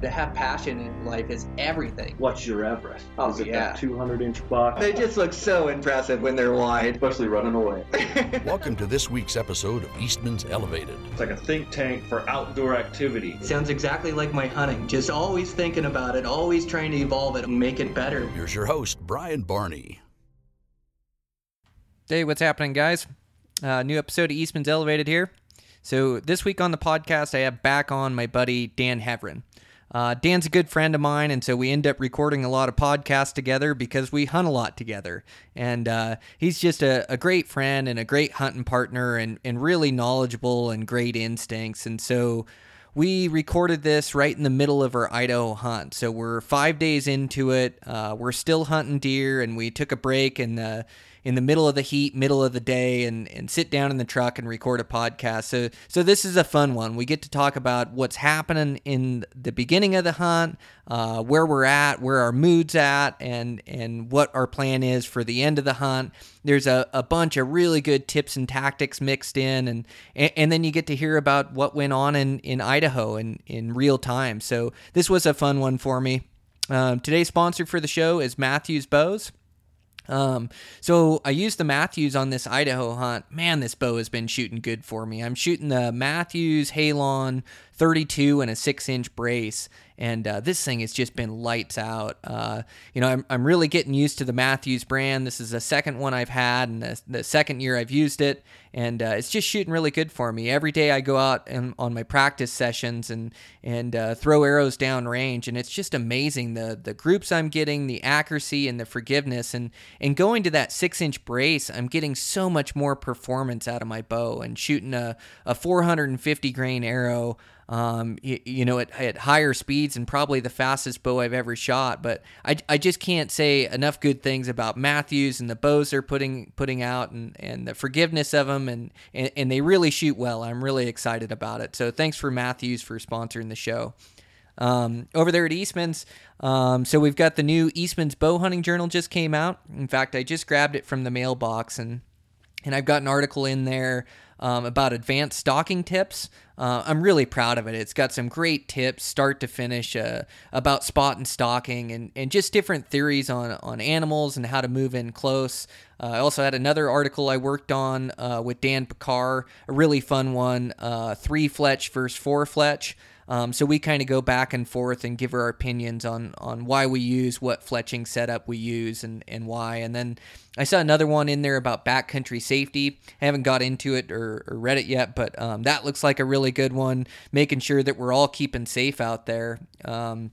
to have passion in life is everything. What's your Everest? Oh, Is it yeah. that 200 inch box? They just look so impressive when they're wide. Especially running away. Welcome to this week's episode of Eastman's Elevated. It's like a think tank for outdoor activity. Sounds exactly like my hunting. Just always thinking about it, always trying to evolve it and make it better. Here's your host, Brian Barney. Hey, what's happening, guys? Uh, new episode of Eastman's Elevated here. So this week on the podcast, I have back on my buddy Dan Heverin. Uh, Dan's a good friend of mine, and so we end up recording a lot of podcasts together because we hunt a lot together. And uh, he's just a, a great friend and a great hunting partner, and, and really knowledgeable and great instincts. And so we recorded this right in the middle of our Idaho hunt. So we're five days into it. Uh, we're still hunting deer, and we took a break the in the middle of the heat, middle of the day, and and sit down in the truck and record a podcast. So so this is a fun one. We get to talk about what's happening in the beginning of the hunt, uh, where we're at, where our mood's at, and and what our plan is for the end of the hunt. There's a, a bunch of really good tips and tactics mixed in, and, and and then you get to hear about what went on in in Idaho in in real time. So this was a fun one for me. Um, today's sponsor for the show is Mathews Bows. Um, so I used the Mathews on this Idaho hunt. Man, this bow has been shooting good for me. I'm shooting the Mathews Halon 32 and a six inch brace. And uh, this thing has just been lights out. Uh, you know, I'm, I'm really getting used to the Mathews brand. This is the second one I've had, and the, the second year I've used it, and uh, it's just shooting really good for me. Every day I go out and on my practice sessions and and uh, throw arrows down range, and it's just amazing the the groups I'm getting, the accuracy and the forgiveness, and and going to that six inch brace, I'm getting so much more performance out of my bow and shooting a a 450 grain arrow um, you, you know, at, at higher speeds and probably the fastest bow I've ever shot. But I, I just can't say enough good things about Mathews and the bows they're putting putting out and, and the forgiveness of them and, and and they really shoot well. I'm really excited about it. So thanks for Mathews for sponsoring the show. Um, over there at Eastman's, um, so we've got the new Eastman's Bow Hunting Journal just came out. In fact, I just grabbed it from the mailbox and and I've got an article in there um, about advanced stalking tips. Uh, I'm really proud of it. It's got some great tips, start to finish, uh, about spot and stalking, and, and just different theories on on animals and how to move in close. Uh, I also had another article I worked on uh, with Dan Picard, a really fun one, uh, three fletch versus four fletch. Um, so we kind of go back and forth and give our opinions on on why we use what fletching setup we use and and why. And then I saw another one in there about backcountry safety. I haven't got into it or, or read it yet, but um, that looks like a really good one. Making sure that we're all keeping safe out there. Um,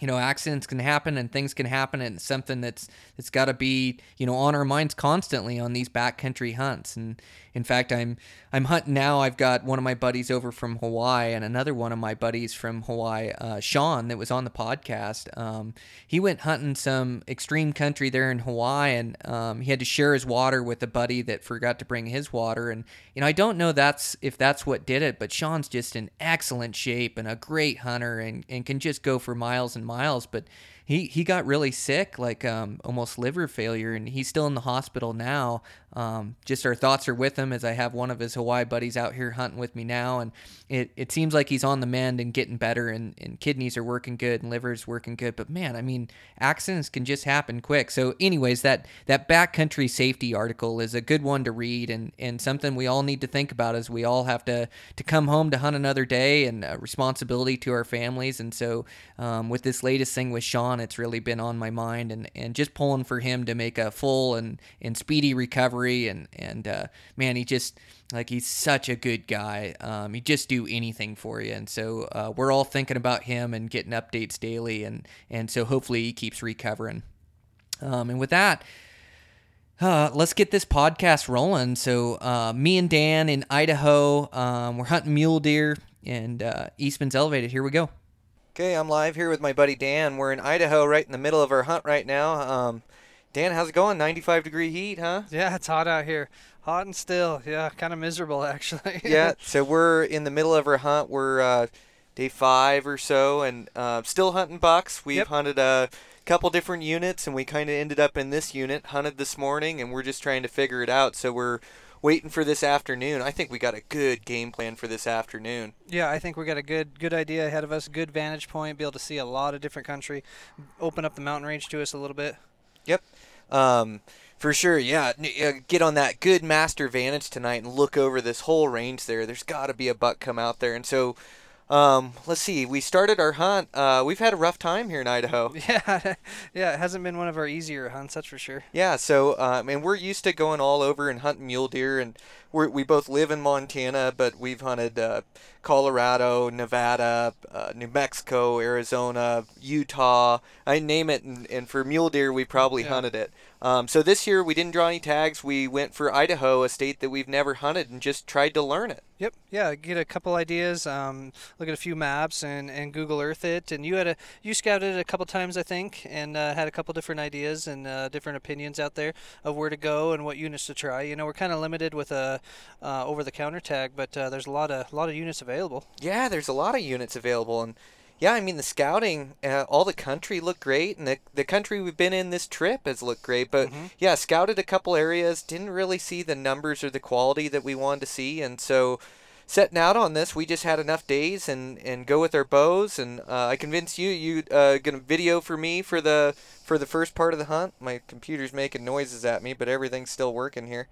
you know accidents can happen and things can happen and it's something that's that's got to be you know on our minds constantly on these backcountry hunts and in fact i'm i'm hunting now. I've got one of my buddies over from hawaii and another one of my buddies from hawaii uh, sean that was on the podcast. Um, he went hunting some extreme country there in hawaii and um, he had to share his water with a buddy that forgot to bring his water. And you know i don't know that's if that's what did it but sean's just in excellent shape and a great hunter and, and can just go for miles and miles. But he he got really sick like um, almost liver failure and he's still in the hospital now um, just our thoughts are with him as I have one of his Hawaii buddies out here hunting with me now. And it, it seems like he's on the mend and getting better and, and kidneys are working good and liver's working good. But man I mean accidents can just happen quick. So anyways that that backcountry safety article is a good one to read and and something we all need to think about as we all have to to come home to hunt another day and a responsibility to our families. And so um, with this latest thing with Sean it's really been on my mind and and just pulling for him to make a full and and speedy recovery and and uh, man he just like he's such a good guy um, he just do anything for you and so uh, we're all thinking about him and getting updates daily and and so hopefully he keeps recovering um, and with that uh, let's get this podcast rolling. So, uh, me and Dan in Idaho, um, we're hunting mule deer and uh, Eastman's Elevated. Here we go. Okay, I'm live here with my buddy Dan. We're in Idaho, right in the middle of our hunt right now. Um, Dan, how's it going? 95 degree heat, huh? Yeah, it's hot out here. Hot and still. Yeah, kind of miserable actually. yeah, so we're in the middle of our hunt. We're uh, day five or so, and uh, still hunting bucks. We've Yep. hunted a couple different units, and we kind of ended up in this unit. Hunted this morning, and we're just trying to figure it out. So we're waiting for this afternoon. I think we got a good game plan for this afternoon. Yeah, I think we got a good good idea ahead of us. Good vantage point. Be able to see a lot of different country. Open up the mountain range to us a little bit. Yep. Um, for sure, yeah. Uh, Get on that good master vantage tonight and look over this whole range there. There's got to be a buck come out there. And so, um, let's see. We started our hunt. Uh, we've had a rough time here in Idaho. Yeah, yeah. It hasn't been one of our easier hunts, that's for sure. Yeah, so um, and we're used to going all over and hunting mule deer, and we we both live in Montana, but we've hunted uh, Colorado, Nevada, uh, New Mexico, Arizona, Utah. I name it, and, and for mule deer, we probably Yeah. hunted it. Um, so this year we didn't draw any tags. We went for Idaho, a state that we've never hunted, and just tried to learn it. Yep. Yeah. Get a couple ideas. Um, look at a few maps and, and Google Earth it. And you had a you scouted it a couple times, I think, and uh, had a couple different ideas and uh, different opinions out there of where to go and what units to try. You know, we're kind of limited with a uh, over the counter tag, but uh, there's a lot of lot of units available. Yeah, there's a lot of units available, and yeah, I mean the scouting, uh, all the country looked great, and the the country we've been in this trip has looked great. But yeah, scouted a couple areas, didn't really see the numbers or the quality that we wanted to see, and so setting out on this, we just had enough days and and go with our bows, and uh, I convinced you you uh, gonna video for me for the for the first part of the hunt. My computer's making noises at me, but everything's still working here.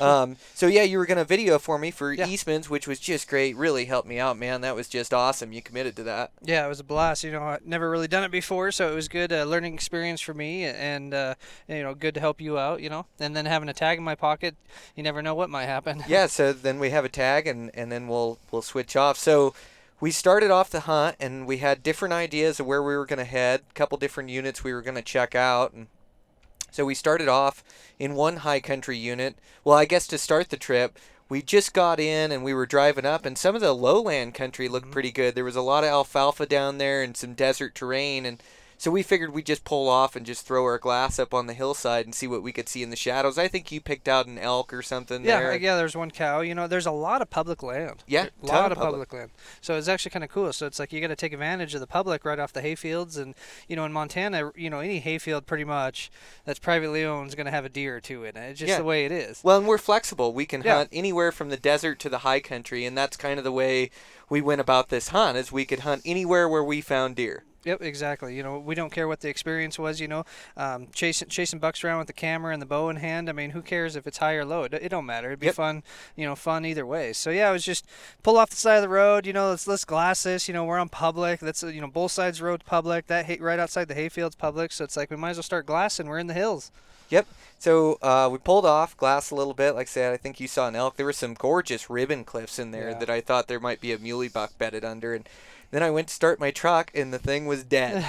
Um, so yeah, you were gonna video for me for Yeah. Eastman's, which was just great. Really helped me out, man. That was just awesome. You committed to that. Yeah, it was a blast. You know, I never really done it before, so it was good uh, learning experience for me, and uh, you know, good to help you out. You know, and then having a tag in my pocket, you never know what might happen. yeah. So then we have a tag, and and then we'll we'll switch off. So we started off the hunt, and we had different ideas of where we were gonna head. A couple different units we were gonna check out, and so we started off in one high country unit. Well, I guess to start the trip. We just got in and we were driving up, and some of the lowland country looked mm-hmm. pretty good. There was a lot of alfalfa down there and some desert terrain, and so we figured we'd just pull off and just throw our glass up on the hillside and see what we could see in the shadows. I think you picked out an elk or something Yeah, there. yeah. There's one cow. You know, there's a lot of public land. Yeah, a lot of of public. land. So it's actually kind of cool. So it's like you got to take advantage of the public right off the hayfields, and you know, in Montana, you know, any hayfield pretty much that's privately owned is going to have a deer or two in it. It's just Yeah. the way it is. Well, and we're flexible. We can Yeah. hunt anywhere from the desert to the high country, and that's kind of the way we went about this hunt. Is we could hunt anywhere where we found deer. Yep, exactly. You know, we don't care what the experience was. You know, um, chasing chasing bucks around with the camera and the bow in hand. I mean, who cares if it's high or low? It, it don't matter. It'd be Yep. fun. You know, fun either way. So yeah, it was just pull off the side of the road. You know, let's let's glass this. You know, we're on public. That's you know both sides road public. That hay, right outside the hayfield's public. So it's like we might as well start glassing. We're in the hills. Yep. So uh, we pulled off glass a little bit. Like I said, I think you saw an elk. There were some gorgeous ribbon cliffs in there Yeah. that I thought there might be a muley buck bedded under. And then I went to start my truck, and the thing was dead.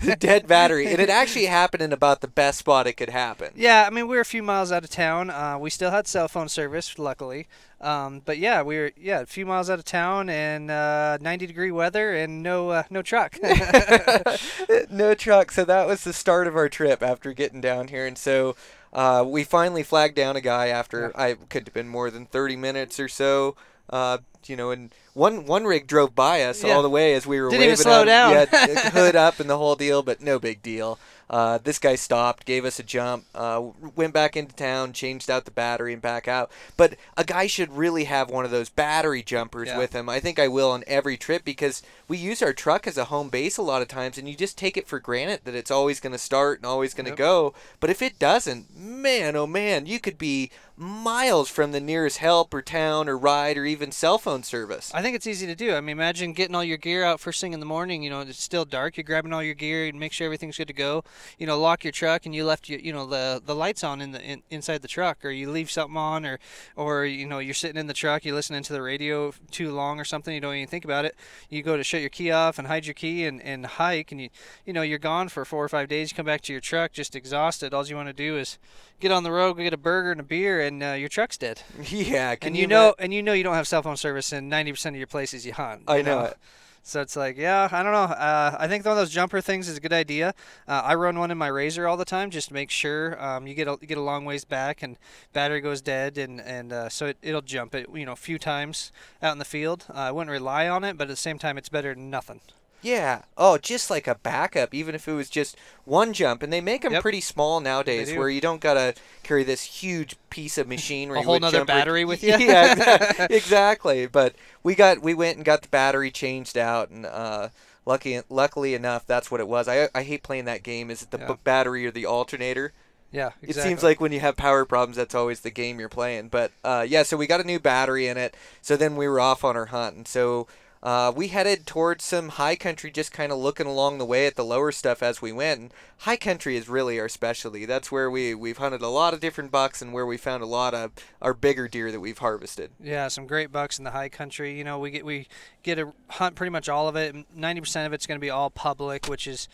the dead battery. And it actually happened in about the best spot it could happen. Yeah, I mean we were a few miles out of town. Uh, we still had cell phone service, luckily. Um, but yeah, we were yeah a few miles out of town and uh, 90 degree weather and no uh, no truck. no truck. So that was the start of our trip after getting down here. And so uh, we finally flagged down a guy after I could have been more than 30 minutes or so. Uh, you know, and one one rig drove by us Yeah. all the way as we were Didn't even waving slow down. yeah, hood up and the whole deal, but no big deal. Uh, this guy stopped, gave us a jump, uh, went back into town, changed out the battery, and back out. But a guy should really have one of those battery jumpers Yeah. with him. I think I will on every trip because we use our truck as a home base a lot of times, and you just take it for granted that it's always going to start and always going to Yep. go. But if it doesn't, man, oh man, you could be miles from the nearest help or town or ride or even cell phone service. I think it's easy to do. I mean, imagine getting all your gear out first thing in the morning. You know, it's still dark. You're grabbing all your gear and make sure everything's good to go. You know, lock your truck and you left your, you know, the the lights on in the in, inside the truck, or you leave something on, or or you know, you're sitting in the truck, you're listening to the radio too long or something. You don't even think about it. You go to shut your key off and hide your key and, and hike, and you you know you're gone for four or five days. You come back to your truck just exhausted. All you want to do is get on the road, go get a burger and a beer, and uh, your truck's dead. yeah, can and you, you know, and you know you don't have cell phone service in 90% of your places you hunt. I you know it. So it's like, yeah, I don't know. Uh, I think one of those jumper things is a good idea. Uh, I run one in my RZR all the time just to make sure um, you get a, get a long ways back and battery goes dead and and uh, so it, it'll jump it you know a few times out in the field. Uh, I wouldn't rely on it, but at the same time, it's better than nothing. Yeah. Oh, just like a backup, even if it was just one jump. And they make them Yep. pretty small nowadays, where you don't gotta carry this huge piece of machinery. A whole with jumper- battery with you? yeah, exa- exactly. But we got we went and got the battery changed out, and uh, lucky luckily enough, that's what it was. I I hate playing that game. Is it the Yeah. b- battery or the alternator? Yeah, It seems like when you have power problems, that's always the game you're playing. But uh, yeah, so we got a new battery in it. So then we were off on our hunt, and so uh, we headed towards some high country, just kind of looking along the way at the lower stuff as we went. And high country is really our specialty. That's where we we've hunted a lot of different bucks, and where we found a lot of our bigger deer that we've harvested. Yeah, some great bucks in the high country. You know, we get we get to hunt pretty much all of it. Ninety percent of it's going to be all public, which is.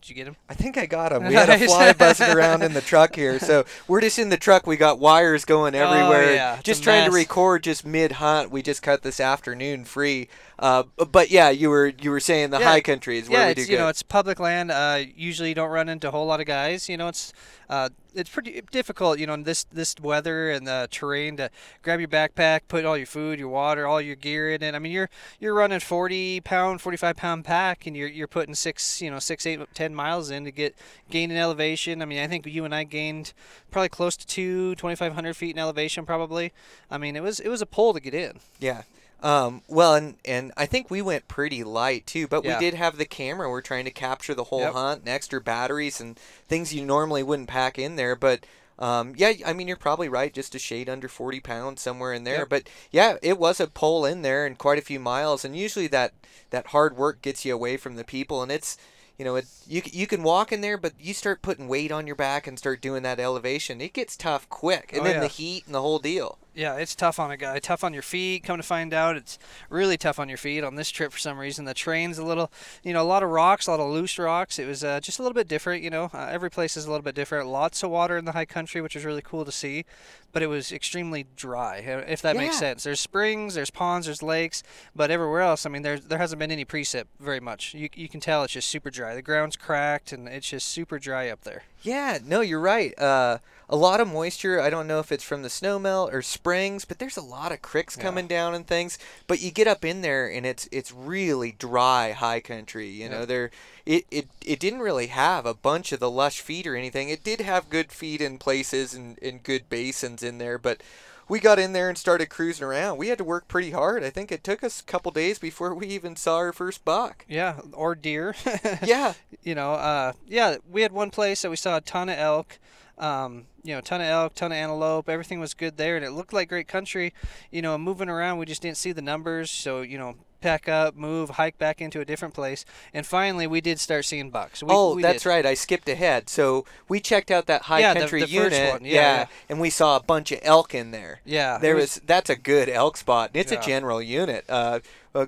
Did you get him? I think I got him. We had a fly buzzing around in the truck here, so we're just in the truck. We got wires going everywhere. Oh, yeah, Just trying to record just mid hunt. We just cut this afternoon free. Uh, but yeah, you were you were saying the Yeah. high country is where yeah, we do you good. know it's public land. Uh, usually you don't run into a whole lot of guys. You know, it's uh, it's pretty difficult. You know, in this this weather and the terrain to grab your backpack, put all your food, your water, all your gear in it. I mean, you're you're running 40 pound, 45 pound pack, and you're you're putting six, you know, six, eight, ten miles in to get gain in elevation. I mean, I think you and I gained probably close to two, 2,500 feet in elevation, probably. I mean, it was it was a pull to get in. Yeah. Um, well, and and I think we went pretty light too, but Yeah. we did have the camera. We're trying to capture the whole Yep. hunt and extra batteries and things you normally wouldn't pack in there. But um, yeah, I mean you're probably right, just a shade under 40 pounds somewhere in there. Yep. But yeah, it was a pull in there and quite a few miles. And usually that that hard work gets you away from the people, and it's you know, it you you can walk in there, but you start putting weight on your back and start doing that elevation. It gets tough quick, and Oh, then yeah. the heat and the whole deal. Yeah, it's tough on a guy. Tough on your feet. Come to find out, it's really tough on your feet on this trip for some reason. The train's a little, you know, a lot of rocks, a lot of loose rocks. It was uh, just a little bit different, you know. Uh, every place is a little bit different. Lots of water in the high country, which is really cool to see, but it was extremely dry, uh, if that makes Yeah. sense. There's springs, there's ponds, there's lakes, but everywhere else, I mean, there there hasn't been any precip very much. You you can tell it's just super dry. The ground's cracked, and it's just super dry up there. Yeah, no, you're right. Uh, a lot of moisture. I don't know if it's from the snow melt or springs, but there's a lot of cricks Yeah. coming down and things. But you get up in there and it's it's really dry high country. You know, there it, it it didn't really have a bunch of the lush feed or anything. It did have good feed in places and, and good basins in there, but we got in there and started cruising around. We had to work pretty hard. I think it took us a couple days before we even saw our first buck. Yeah, or deer. Yeah. you know, uh, yeah, we had one place that we saw a ton of elk, um, you know, ton of elk, ton of antelope. Everything was good there, and it looked like great country. You know, moving around, we just didn't see the numbers. So you know, pack up, move, hike back into a different place, and finally we did start seeing bucks. We, oh, we that's did. right. I skipped ahead. So we checked out that high Yeah, the- country the first unit. one. Yeah, yeah. and we saw a bunch of elk in there. Yeah, There was, that's a good elk spot. It's Yeah. a general unit. Uh,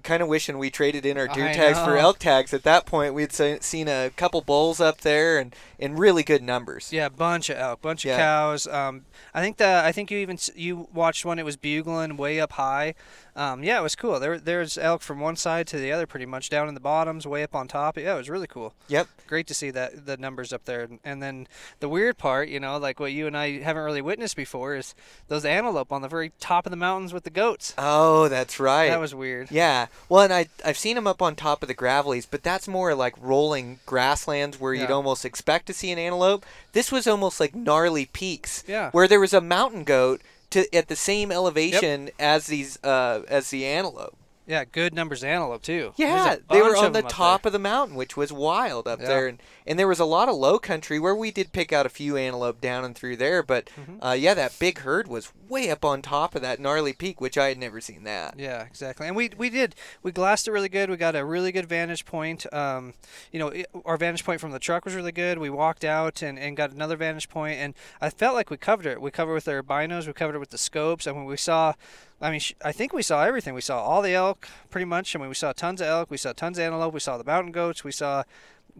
kind of wishing we traded in our deer I tags for elk tags. At that point, we'd se- seen a couple bulls up there and in really good numbers. Yeah, bunch of elk, bunch of Yeah. cows. Um, I think that I think you even you watched one. It was bugling way up high. Um, yeah, it was cool. There there's elk from one side to the other, pretty much down in the bottoms, way up on top. Yeah, it was really cool. Yep. Great to see that the numbers up there. And then the weird part, you know, like what you and I haven't really witnessed before, is those antelope on the very top of the mountains with the goats. Oh, that's right. That was weird. Yeah. Well, and I I've seen them up on top of the Gravellies, but that's more like rolling grasslands where you'd almost expect to see an antelope. This was almost like gnarly peaks. Yeah. Where there was a mountain goat to at the same elevation as these uh as the antelope. Yeah, good numbers of antelope too. Yeah, they were on the top of the mountain, which was wild up Yeah. there, and and there was a lot of low country where we did pick out a few antelope down and through there, but Mm-hmm. uh, yeah, that big herd was way up on top of that gnarly peak, which I had never seen that. Yeah, exactly. And we we did we glassed it really good. We got a really good vantage point. Um, you know, it, our vantage point from the truck was really good. We walked out and, and got another vantage point, and I felt like we covered it. We covered it with our binos. We covered it with the scopes. And when we saw, I mean, I think we saw everything. We saw all the elk pretty much. I mean, we saw tons of elk. We saw tons of antelope. We saw the mountain goats. We saw,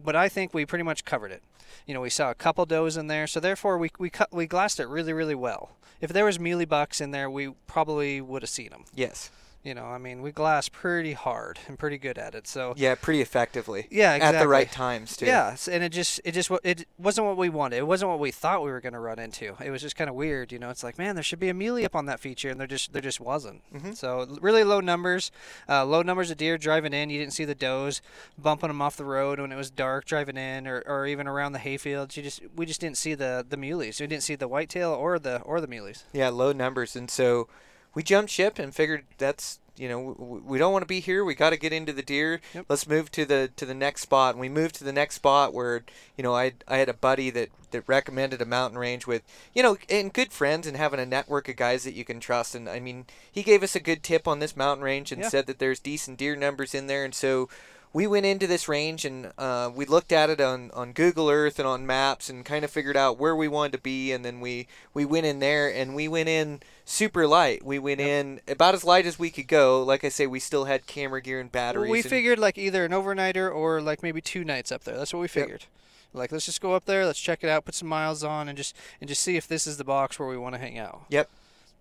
but I think we pretty much covered it. You know, we saw a couple does in there, so therefore we we we glassed it really really well. If there was muley bucks in there, we probably would have seen them. Yes. You know, I mean, we glass pretty hard and pretty good at it. So Yeah, pretty effectively. Yeah, At the right times too. Yeah, and it just it just it wasn't what we wanted. It wasn't what we thought we were going to run into. It was just kind of weird, you know. It's like, man, there should be a muley up on that feature, and there just there just wasn't. Mm-hmm. So really low numbers, uh, low numbers of deer driving in. You didn't see the does bumping them off the road when it was dark driving in, or, or even around the hayfields. You just we just didn't see the the muleys. We didn't see the whitetail or the or the muleys. Yeah, low numbers, and so we jumped ship and figured that's you know we don't want to be here. We got to get into the deer. Yep. Let's move to the to the next spot. And we moved to the next spot where you know I I had a buddy that that recommended a mountain range with you know and good friends and having a network of guys that you can trust. And I mean he gave us a good tip on this mountain range and Yeah. said that there's decent deer numbers in there, and so. We went into this range and uh, we looked at it on, on Google Earth and on maps and kind of figured out where we wanted to be and then we, we went in there and we went in super light. We went in about as light as we could go. Like I say, we still had camera gear and batteries. we and- figured like either an overnighter or like maybe two nights up there. That's what we figured. Like let's just go up there, let's check it out, put some miles on, and just and just see if this is the box where we want to hang out. Yep.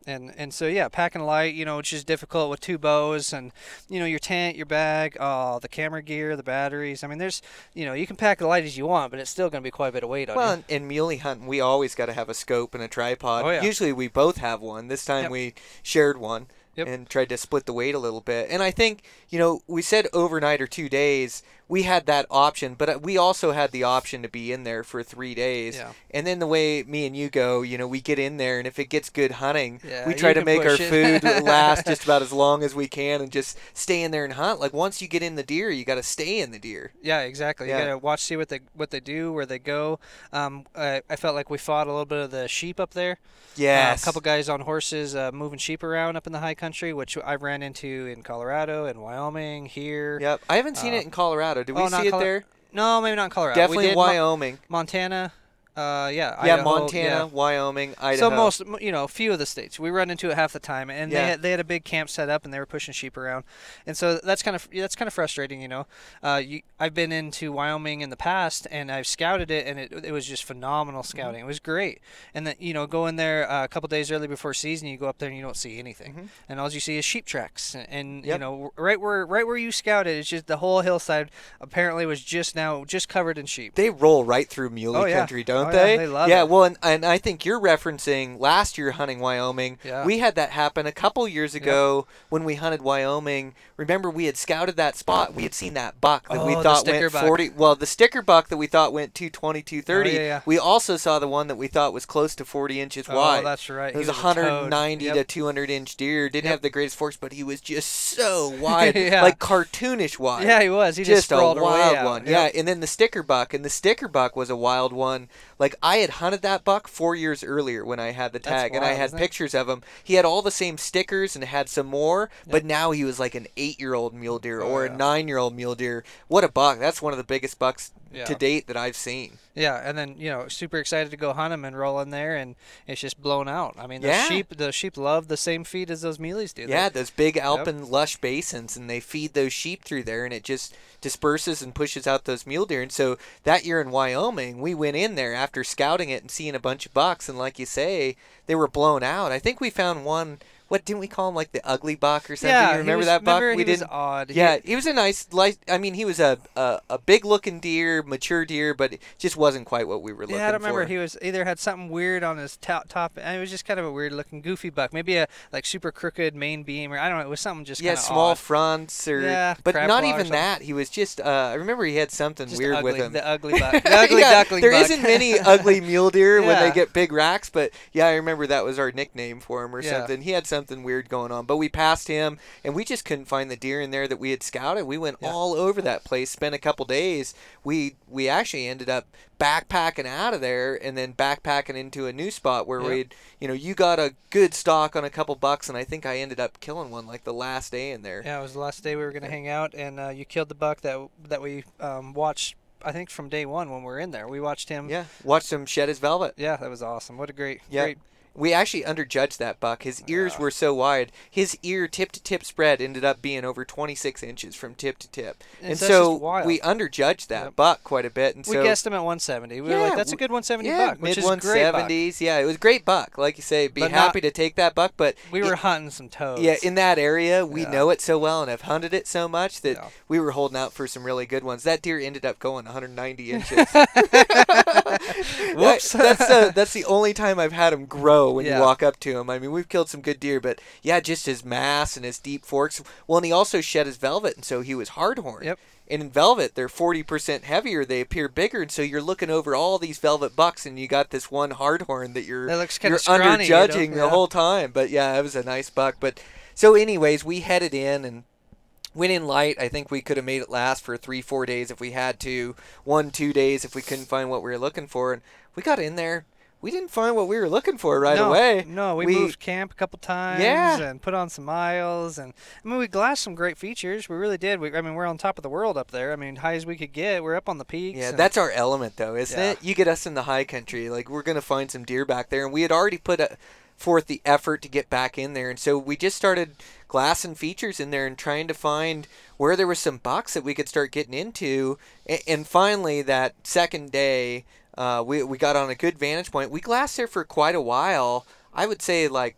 And and so yeah, packing light, you know, which is difficult with two bows and you know your tent, your bag, uh, the camera gear, the batteries. I mean, there's you know you can pack the light as you want, but it's still going to be quite a bit of weight on Well, you. and, and muley hunting, we always got to have a scope and a tripod. Oh, yeah. Usually we both have one. This time Yep. we shared one Yep. and tried to split the weight a little bit. And I think, you know, we said overnight or two days. We had that option, but uh, we also had the option to be in there for three days. Yeah. And then the way me and you go, you know, we get in there, and if it gets good hunting, Yeah, we try to make our food last just about as long as we can, and just stay in there and hunt. Like once you get in the deer, you got to stay in the deer. Yeah, exactly. Yeah. You gotta watch, see what they what they do, where they go. Um, I, I felt like we fought a little bit of the sheep up there. Yes. Uh, a couple guys on horses uh, moving sheep around up in the high country, which I ran into in Colorado and Wyoming here. Yep. I haven't seen Uh, it in Colorado. Did we oh, see it Colo- there? No, maybe not in Colorado. We Definitely did Mo- Wyoming. Montana. Uh, yeah. yeah, Idaho, Montana, yeah. Wyoming, Idaho. So most, you know, few of the states we run into it half the time, and Yeah. they had, they had a big camp set up, and they were pushing sheep around, and so that's kind of that's kind of frustrating, you know. Uh, you, I've been into Wyoming in the past, and I've scouted it, and it, it was just phenomenal Mm-hmm. scouting. It was great, and then you know, go in there uh, a couple days early before season, you go up there and you don't see anything, and all you see is sheep tracks, and, and you Mm-hmm. Know, right where right where you scouted, it's just the whole hillside apparently was just now just covered in sheep. they roll right through muley Oh, country, don't Oh, yeah, they? they love yeah, well, and, and I think you're referencing last year hunting Wyoming. Yeah. We had that happen a couple years ago when we hunted Wyoming. Remember, we had scouted that spot. We had seen that buck that we Oh, the thought went buck. 40. Well, the sticker buck that we thought went 220, 230. Oh, yeah, yeah. We also saw the one that we thought was close to 40 inches Oh, wide. that's right. It He was, was a a toad. 190 to 200 inch deer. Didn't Yep. have the greatest force, but he was just so wide, Yeah. like cartoonish wide Yeah, he was. He just, just a wild one. Yep. Yeah, and then the sticker buck, and the sticker buck was a wild one. Like I had hunted that buck four years earlier when I had the tag, and I had isn't it? pictures of him. He had all the same stickers and had some more, but now he was like an eight-year-old mule deer Oh, or yeah. a nine-year-old mule deer. What a buck! That's one of the biggest bucks Yeah. to date that I've seen. Yeah, and then you know, super excited to go hunt them and roll in there, and it's just blown out. I mean, the Yeah. sheep, the sheep love the same feed as those muleys do. They- Yeah, those big alpine lush basins, and they feed those sheep through there, and it just disperses and pushes out those mule deer. And so that year in Wyoming, we went in there after scouting it and seeing a bunch of bucks, and like you say, they were blown out. I think we found one. What didn't we call him? Like the ugly buck or something? yeah. you he remember was- that buck? remember we he didn't. odd. Yeah, he was a nice, like I mean, he was a a, a big looking deer, mature deer, but it just wasn't quite what we were looking for. Yeah, I don't remember. for. He was either had something weird on his top, top, and it was just kind of a weird looking, goofy buck. Maybe a like super crooked main beam, or I don't know. It was something just yeah, small odd. fronts or Yeah, but not even that. He was just uh, I remember he had something Just weird ugly, with him. The ugly buck. The ugly yeah, duckling There not many ugly mule deer when they get big racks, but yeah, I remember that was our nickname for him or Yeah. something. He had something weird going on, but we passed him and we just couldn't find the deer in there that we had scouted. We went Yeah. all over that place, spent a couple days. We we actually ended up backpacking out of there and then backpacking into a new spot where Yeah. we'd you know you got a good stock on a couple bucks and I think I ended up killing one like the last day in there. Yeah, it was the last day we were gonna hang out, and uh, you killed the buck that that we um, watched. I think from day one when we were in there, we watched him. Yeah, watched him shed his velvet. Yeah, that was awesome. What a great, Yeah. great. We actually underjudged that buck. His ears were so wide. His ear tip to tip spread ended up being over 26 inches from tip to tip. And And, so we underjudged that Yep. buck quite a bit. And We so guessed him at 170. We were Yeah, like, that's a good 170 yeah, buck, which mid is a great buck. 170s. Yeah, it was a great buck. Like you say, be But happy not- to take that buck, but We it- were hunting some toads. yeah, in that area, we Yeah. know it so well and have hunted it so much that Yeah. we were holding out for some really good ones. That deer ended up going 190 inches. Whoops. That- that's uh, that's the only time I've had him grow when Yeah. you walk up to him. I mean, we've killed some good deer, but yeah, just his mass and his deep forks. Well, and he also shed his velvet, and so he was hardhorn. Yep. And in velvet, they're 40% heavier. They appear bigger, and so you're looking over all these velvet bucks, and you got this one hardhorn that you're That looks you're scrawny, you know? underjudging the Yeah. whole time. But yeah, it was a nice buck. But so, anyways, we headed in and went in light. I think we could have made it last for three, four days if we had to. One, two days if we couldn't find what we were looking for. And we got in there. We didn't find what we were looking for right no, away. No, we, We- moved camp a couple times Yeah. and put on some miles, and I mean we glassed some great features. We really did. We, I mean we're on top of the world up there. I mean high as we could get. We're up on the peaks. Yeah, that's our element, though, isn't Yeah. it? You get us in the high country, like we're gonna find some deer back there, and we had already put a, forth the effort to get back in there, and so we just started glassing features in there and trying to find where there was some bucks that we could start getting into, and finally that second day, uh, we we got on a good vantage point. We glassed there for quite a while. I would say like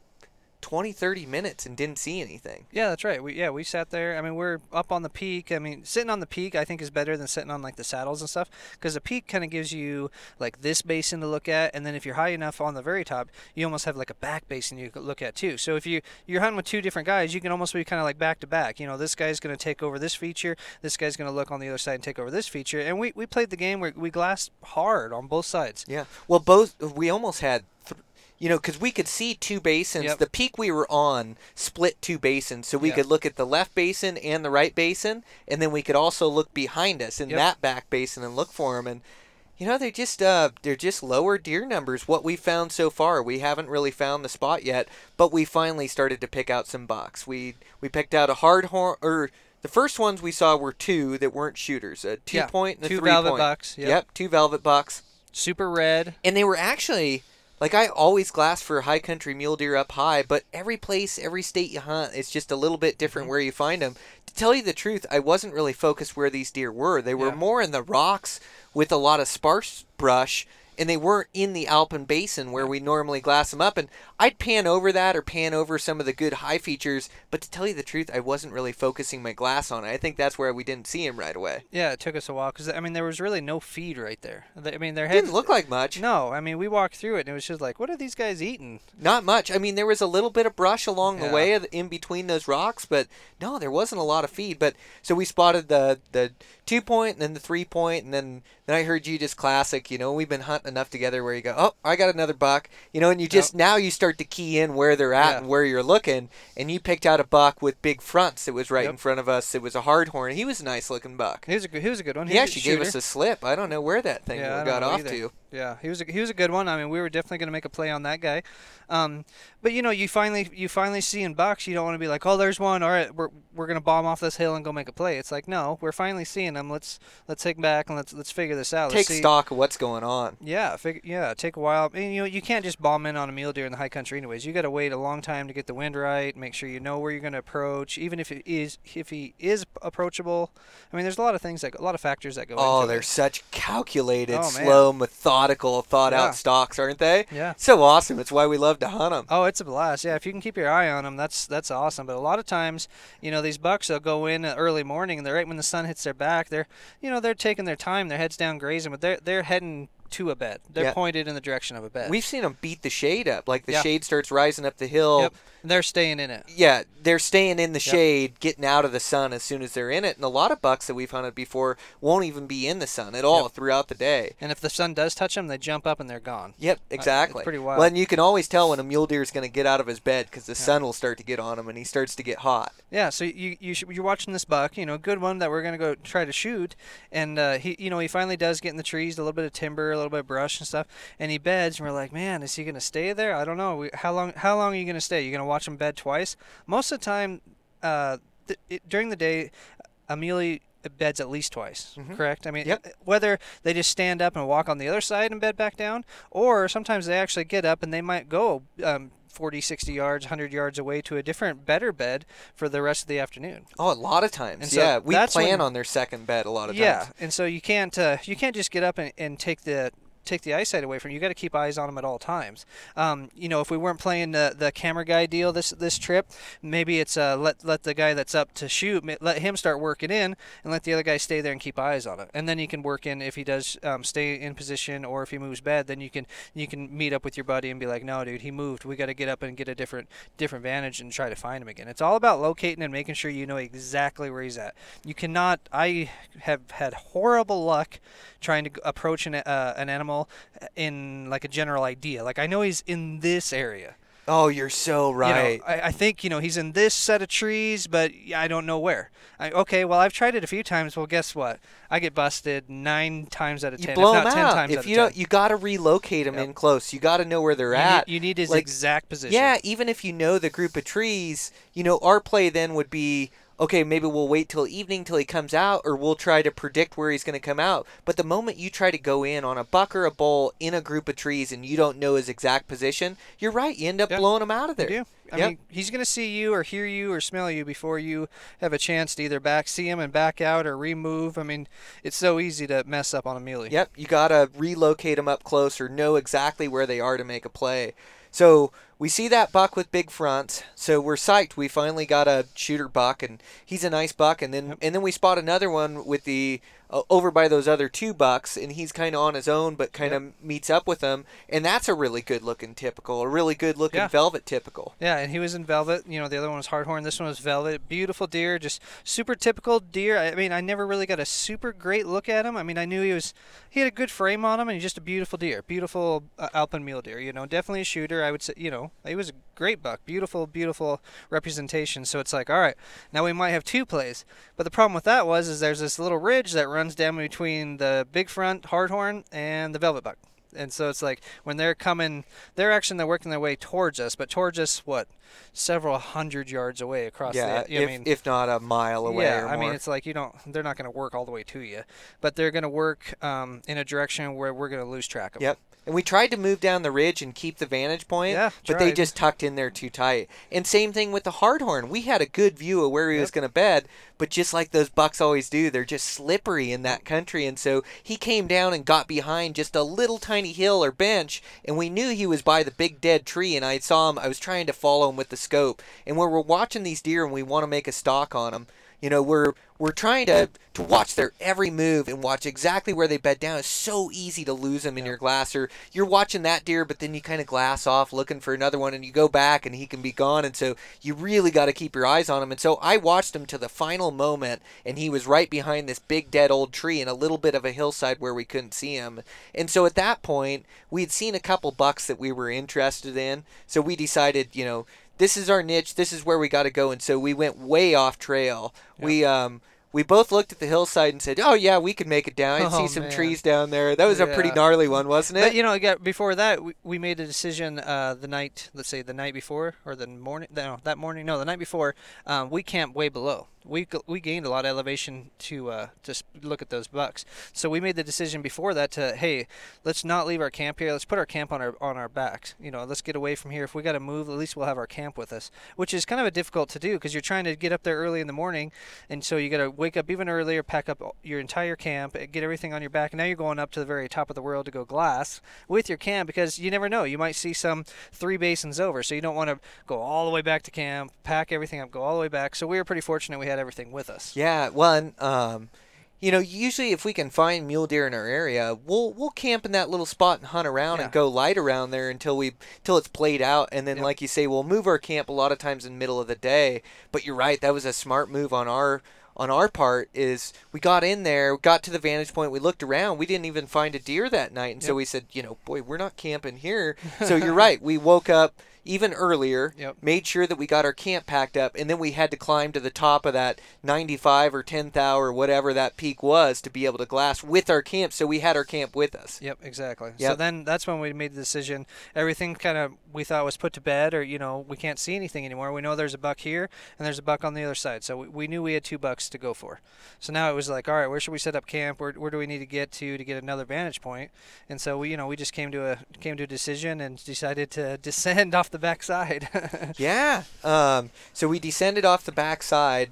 20, 30 minutes, and didn't see anything. Yeah, that's right. We yeah we sat there. I mean we're up on the peak. I mean sitting on the peak I think is better than sitting on like the saddles and stuff because the peak kind of gives you like this basin to look at, and then if you're high enough on the very top, you almost have like a back basin you could look at too. So if you you're hunting with two different guys, you can almost be kind of like back to back. You know, this guy's going to take over this feature, this guy's going to look on the other side and take over this feature, and we we played the game where we glassed hard on both sides. Yeah. Well, both we almost had, th- you know, because we could see two basins. Yep. The peak we were on split two basins, so we Yeah. could look at the left basin and the right basin, and then we could also look behind us in Yep. that back basin and look for them. And you know, they're just uh, they're just lower deer numbers. What we found so far, we haven't really found the spot yet, but we finally started to pick out some bucks. We we picked out a hard horn or. The first ones we saw were two that weren't shooters, a two Yeah, point and a two three velvet point. bucks, yep. yep, two velvet bucks Super red. and they were actually like I always glass for high country mule deer up high, but every place, every state you hunt, it's just a little bit Mm-hmm. different where you find them. To tell you the truth, I wasn't really focused where these deer were. They were Yeah. more in the rocks with a lot of sparse brush, and they weren't in the Alpine Basin where we normally glass them up. And I'd pan over that or pan over some of the good high features, but to tell you the truth, I wasn't really focusing my glass on it. I think that's where we didn't see him right away. Yeah, it took us a while because I mean there was really no feed right there. I mean there didn't look like much. No, I mean we walked through it and it was just like, what are these guys eating? Not much. I mean, there was a little bit of brush along the way in between those rocks, but no, there wasn't a lot of feed. But so we spotted the the two point and then the three point, and then then I heard you just classic. You know, we've been hunting enough together where you go, oh, I got another buck. You know, and you just now you start to key in where they're at Yeah. and where you're looking, and you picked out a buck with big fronts that was right Yep. in front of us. It was a hardhorn. He was a nice looking buck. He was a good, he was a good one. He a actually gave us a slip. I don't know where that thing Yeah, got off either. to. Yeah, he was a, he was a good one. I mean, we were definitely going to make a play on that guy. Um, but you know, you finally you finally see in bucks, you don't want to be like, oh, there's one. All right, we're we're going to bomb off this hill and go make a play. It's like, no, we're finally seeing them. Let's let's take back and let's let's figure this out. Let's Take see- stock of what's going on. Yeah, fig- yeah, take a while. I mean, you know, you can't just bomb in on a mule deer in the high country, anyways. You got to wait a long time to get the wind right, make sure you know where you're going to approach, even if it is if he is approachable. I mean, there's a lot of things that a lot of factors that go. Oh, they're it. such calculated, Oh, slow, methodical, thought Yeah. out stocks, aren't they? Yeah. So awesome. It's why we love to hunt them. Oh, it's a blast. Yeah, if you can keep your eye on them, that's that's awesome. But a lot of times, you know, these bucks they'll go in early morning and they're right when the sun hits their back. They're, you know, they're taking their time. Their heads down grazing, but they're they're heading to a bed. They're Yeah. pointed in the direction of a bed. We've seen them beat the shade up. Like the Yeah. shade starts rising up the hill. Yep. They're staying in it. Yeah, they're staying in the shade, getting out of the sun as soon as they're in it. And a lot of bucks that we've hunted before won't even be in the sun at all Yep. throughout the day. And if the sun does touch them, they jump up and they're gone. Yep, exactly. pretty wild. Well, and you can always tell when a mule deer is going to get out of his bed because the sun will start to get on him and he starts to get hot. Yeah, so you you should, you're watching this buck, you know, good one that we're gonna go try to shoot, and uh, he you know he finally does get in the trees, a little bit of timber, a little bit of brush and stuff, and he beds, and we're like, man, is he gonna stay there? I don't know. We, how long how long are you gonna stay? You gonna watch them bed twice? Most of the time, uh, th- it, during the day, a muley beds at least twice. Mhm. Correct. I mean, Yep. whether they just stand up and walk on the other side and bed back down, or sometimes they actually get up and they might go. Um, 40, 60 yards, 100 yards away to a different, better bed for the rest of the afternoon. Oh, a lot of times. And so yeah, we plan when- on their second bed a lot of yeah, times. Yeah, and so you can't uh, you can't just get up and, and take the take the eyesight away from you. You got to keep eyes on them at all times. Um, you know, if we weren't playing the, the camera guy deal this this trip, maybe it's uh, let let the guy that's up to shoot let him start working in, and let the other guy stay there and keep eyes on it. And then you can work in if he does um, stay in position or if he moves bad, then you can you can meet up with your buddy and be like, no, dude, he moved. We got to get up and get a different different vantage and try to find him again. It's all about locating and making sure you know exactly where he's at. You cannot. I have had horrible luck trying to approach an, uh, an animal Uh, in like a general idea. Like I know he's in this area. Oh, you're so You know, right. I, I think you know he's in this set of trees, but I don't know where. I, okay, well I've tried it a few times. Well, guess what? I get busted nine times out of you ten. blow if them not ten out. times If of you 10. don't, you got to relocate them Yep. in close. You got to know where they're You at. need, you need his Like, exact position. Yeah, even if you know the group of trees, you know, our play then would be okay, maybe we'll wait till evening till he comes out, or we'll try to predict where he's going to come out. But the moment you try to go in on a buck or a bull in a group of trees and you don't know his exact position, you're right. You end up Yeah. blowing him out of You there. do. I Yep. mean, he's going to see you or hear you or smell you before you have a chance to either back see him and back out or remove. I mean, it's so easy to mess up on a muley. Yep, you gotta relocate him up close or know exactly where they are to make a play. So we see that buck with big fronts, so we're psyched. We finally got a shooter buck, and he's a nice buck. And then and then we spot another one with the uh, over by those other two bucks, and he's kind of on his own, but kind of meets up with them, and that's a really good looking typical, a really good looking Yeah. velvet typical. Yeah, and he was in velvet. You know, the other one was hardhorn. This one was velvet. Beautiful deer, just super typical deer. I mean, I never really got a super great look at him. I mean, I knew he was he had a good frame on him, and he's just a beautiful deer, beautiful uh, alpine mule deer. You know, definitely a shooter. I would say, you know, he was a great buck, beautiful, beautiful representation. So it's like, all right, now we might have two plays. But the problem with that was, is there's this little ridge that runs down between the big front hardhorn and the velvet buck. And so it's like when they're coming, they're actually they're working their way towards us, but towards us, what, several hundred yards away across Yeah, the. if, I mean, if not a mile away yeah, I mean it's like you don't. They're not going to work all the way to you, but they're going to work um, in a direction where we're going to lose track of. them. Yep. And we tried to move down the ridge and keep the vantage point, Yeah, but they just tucked in there too tight. And same thing with the hardhorn. We had a good view of where he was going to bed, but just like those bucks always do, they're just slippery in that country. And so he came down and got behind just a little tiny hill or bench, and we knew he was by the big dead tree. And I saw him. I was trying to follow with the scope. And when we're watching these deer and we want to make a stalk on them, you know, we're we're trying to to watch their every move and watch exactly where they bed down. It's so easy to lose them in your glass. Or you're watching that deer, but then you kind of glass off looking for another one, and you go back and he can be gone. And so you really got to keep your eyes on him. And so I watched him to the final moment, and he was right behind this big dead old tree in a little bit of a hillside where we couldn't see him. And so at that point, we had seen a couple bucks that we were interested in. So we decided, you know, this is our niche. This is where we got to go. And so we went way off trail. We um we both looked at the hillside and said, "Oh yeah, we could make it down. I see Oh, some man. trees down there. That was a pretty gnarly one, wasn't it?" But you know, again, before that, we, we made a decision uh, the night, let's say the night before or the morning, no, that morning, no, the night before. Um, we camped way below. We we gained a lot of elevation to uh, to look at those bucks. So we made the decision before that to hey, let's not leave our camp here. Let's put our camp on our on our backs. You know, let's get away from here. If we got to move, at least we'll have our camp with us, which is kind of a difficult to do because you're trying to get up there early in the morning, and so you got to wake up even earlier, pack up your entire camp, get everything on your back. And now you're going up to the very top of the world to go glass with your camp because you never know. You might see some three basins over, so you don't want to go all the way back to camp, pack everything up, go all the way back. So we were pretty fortunate we had everything with us. Yeah, well, and, um, you know, usually if we can find mule deer in our area, we'll we'll camp in that little spot and hunt around Yeah. and go light around there until we till it's played out, and then Yep. like you say, we'll move our camp a lot of times in the middle of the day. But you're right, that was a smart move on our on our part. Is we got in there, got to the vantage point, we looked around, we didn't even find a deer that night, and so we said, you know, boy, we're not camping here. So you're right, we woke up. Even earlier, Yep. made sure that we got our camp packed up, and then we had to climb to the top of that 95 or 10,000 or whatever that peak was to be able to glass with our camp. So we had our camp with us. Yep, exactly. So then that's when we made the decision. Everything kind of we thought was put to bed, or you know, we can't see anything anymore. We know there's a buck here and there's a buck on the other side. So we, we knew we had two bucks to go for. So now it was like, all right, where should we set up camp? Where, where do we need to get to to get another vantage point? And so we, you know, we just came to a came to a decision and decided to descend off the backside. Yeah. Um, so we descended off the backside.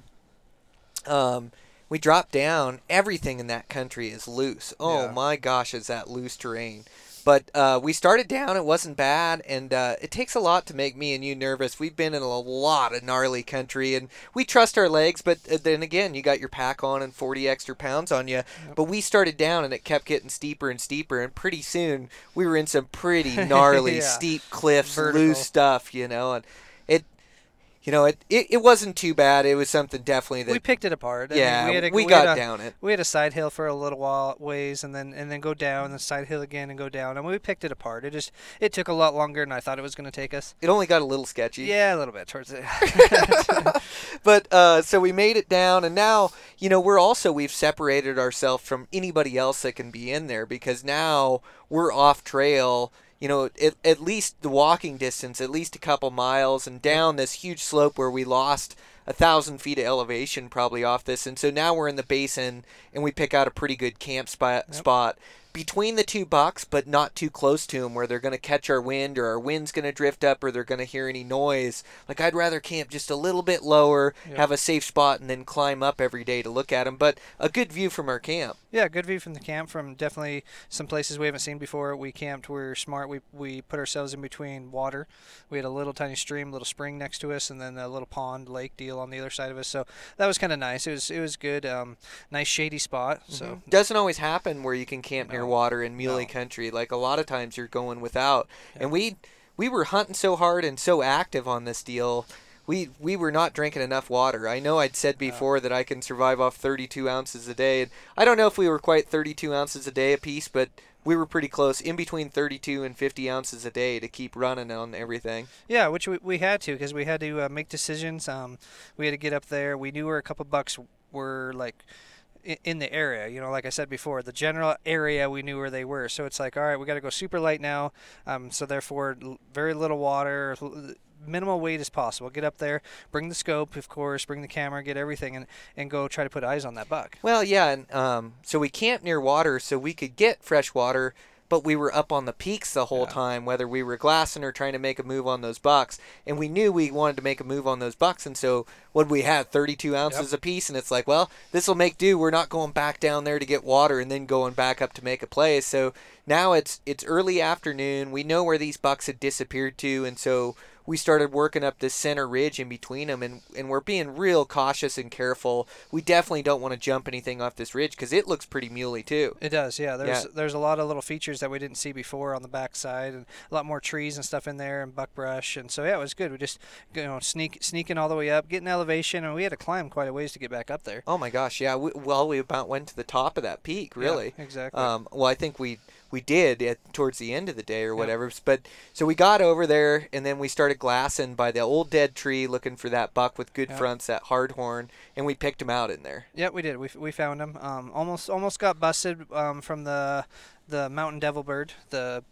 Um, we dropped down. Everything in that country is loose. Oh Yeah. my gosh, is that loose terrain? But uh, we started down. It wasn't bad, and uh, it takes a lot to make me and you nervous. We've been in a lot of gnarly country, and we trust our legs. But uh, then again, you got your pack on and 40 extra pounds on you. But we started down, and it kept getting steeper and steeper, and pretty soon we were in some pretty gnarly, Yeah. steep cliffs, Vertical. loose stuff, you know, and. You know, it, it, it wasn't too bad. It was something definitely that we picked it apart. I yeah, mean, we, had a, we had got a- down it. We had a side hill for a little while ways, and then and then go down the side hill again and go down, and we picked it apart. It just it took a lot longer than I thought it was going to take us. It only got a little sketchy. Yeah, a little bit towards it. but uh, so we made it down, and now you know we're also we've separated ourselves from anybody else that can be in there because now we're off trail. You know, at, at least the walking distance, at least a couple miles, and down this huge slope where we lost a thousand feet of elevation probably off this, and so now we're in the basin, and we pick out a pretty good camp spot. Spot between the two bucks, but not too close to them, where they're going to catch our wind, or our wind's going to drift up, or they're going to hear any noise. Like I'd rather camp just a little bit lower, Yep. have a safe spot, and then climb up every day to look at them. But a good view from our camp. yeah, good view from the camp. From definitely some places we haven't seen before. We camped. We are smart. We we put ourselves in between water. We had a little tiny stream, little spring next to us, and then a little pond, lake deal on the other side of us. So that was kind of nice. It was it was good. Um, nice shady spot. So Doesn't always happen where you can camp near. Water in muley No. country. Like a lot of times you're going without. And we we were hunting so hard and so active on this deal. We we were not drinking enough water. I know I'd said before that I can survive off 32 ounces a day. And I don't know if we were quite 32 ounces a day apiece, but we were pretty close, in between 32 and 50 ounces a day to keep running on everything. Yeah, which we, we had to because we had to uh, make decisions. Um, we had to get up there. We knew where a couple bucks were like in the area. You know, like I said before, the general area we knew where they were. So it's like, all right, we got to go super light now. Um, so therefore, very little water. Minimal weight as possible. Get up there, bring the scope, of course, bring the camera, get everything, and, and go try to put eyes on that buck. Well, yeah, and um, so we camped near water, so we could get fresh water, but we were up on the peaks the whole Yeah. time, whether we were glassing or trying to make a move on those bucks. And we knew we wanted to make a move on those bucks, and so what we had 32 ounces apiece, and it's like, well, this will make do. We're not going back down there to get water and then going back up to make a play. So now it's it's early afternoon. We know where these bucks had disappeared to, and so we started working up this center ridge in between them, and, and we're being real cautious and careful. We definitely don't want to jump anything off this ridge because it looks pretty muley too. It does, yeah. There's Yeah. there's a lot of little features that we didn't see before on the backside, and a lot more trees and stuff in there, and buckbrush, and so yeah, it was good. We just you know sneak sneaking all the way up, getting elevation, and we had to climb quite a ways to get back up there. Oh my gosh, yeah. We, well, we about went to the top of that peak, really. Yeah, exactly. Um, well, I think we we did at towards the end of the day or whatever. But so we got over there, and then we started glassing by the old dead tree, looking for that buck with good Yeah. fronts, that hard horn, and we picked him out in there. yeah, we did. We, we found him. Um, almost almost got busted um, from the the mountain devil bird. The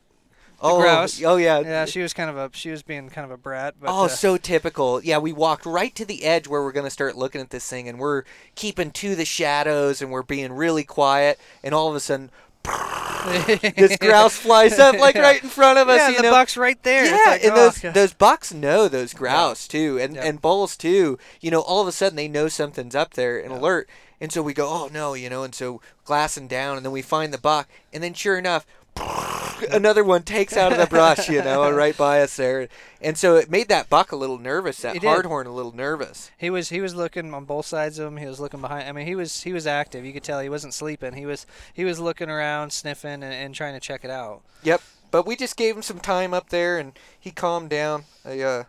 oh, grouse. oh yeah. yeah, she was kind of a she was being kind of a brat. But, oh, uh, so typical. Yeah, we walked right to the edge where we're going to start looking at this thing, and we're keeping to the shadows, and we're being really quiet, and all of a sudden, this grouse flies up like right in front of us. yeah, you the know? buck's right there. Yeah, like, and oh, those those bucks know those grouse too, and Yeah. and bulls too. You know, all of a sudden they know something's up there and alert, and so we go, oh no, you know, and so glassing down, and then we find the buck, and then sure enough. Another one takes out of the brush, you know, right by us there, and so it made that buck a little nervous. That It did. hardhorn a little nervous. He was he was looking on both sides of him. He was looking behind. I mean, he was he was active. You could tell he wasn't sleeping. He was he was looking around, sniffing, and, and trying to check it out. Yep, but we just gave him some time up there, and he calmed down. I, uh,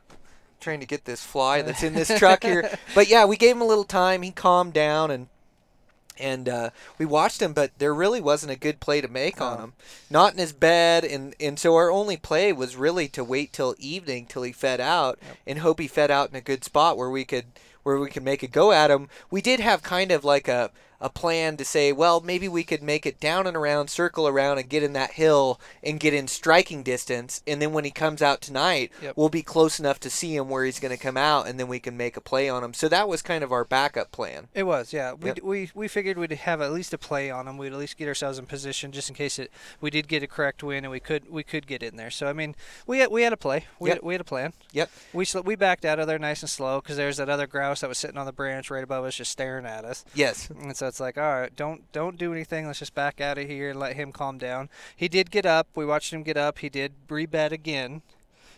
trying to get this fly that's in this truck here, but yeah, we gave him a little time. He calmed down, and and uh, we watched him, but there really wasn't a good play to make on him. Not in his bed, and and so our only play was really to wait till evening till he fed out, and hope he fed out in a good spot where we could where we could make a go at him. We did have kind of like a a plan to say, well, maybe we could make it down and around, circle around, and get in that hill and get in striking distance. And then when he comes out tonight, Yep. we'll be close enough to see him where he's going to come out, and then we can make a play on him. So that was kind of our backup plan. It was, yeah. We, Yep. we we figured we'd have at least a play on him. We'd at least get ourselves in position just in case it we did get a correct win and we could we could get in there. So I mean, we had, we had a play. We Yep. had, we had a plan. Yep. We sl- we backed out of there nice and slow because there's that other grouse that was sitting on the branch right above us, just staring at us. Yes. And so it's like, all right, don't don't do anything. Let's just back out of here and let him calm down. He did get up. We watched him get up. He did rebed again,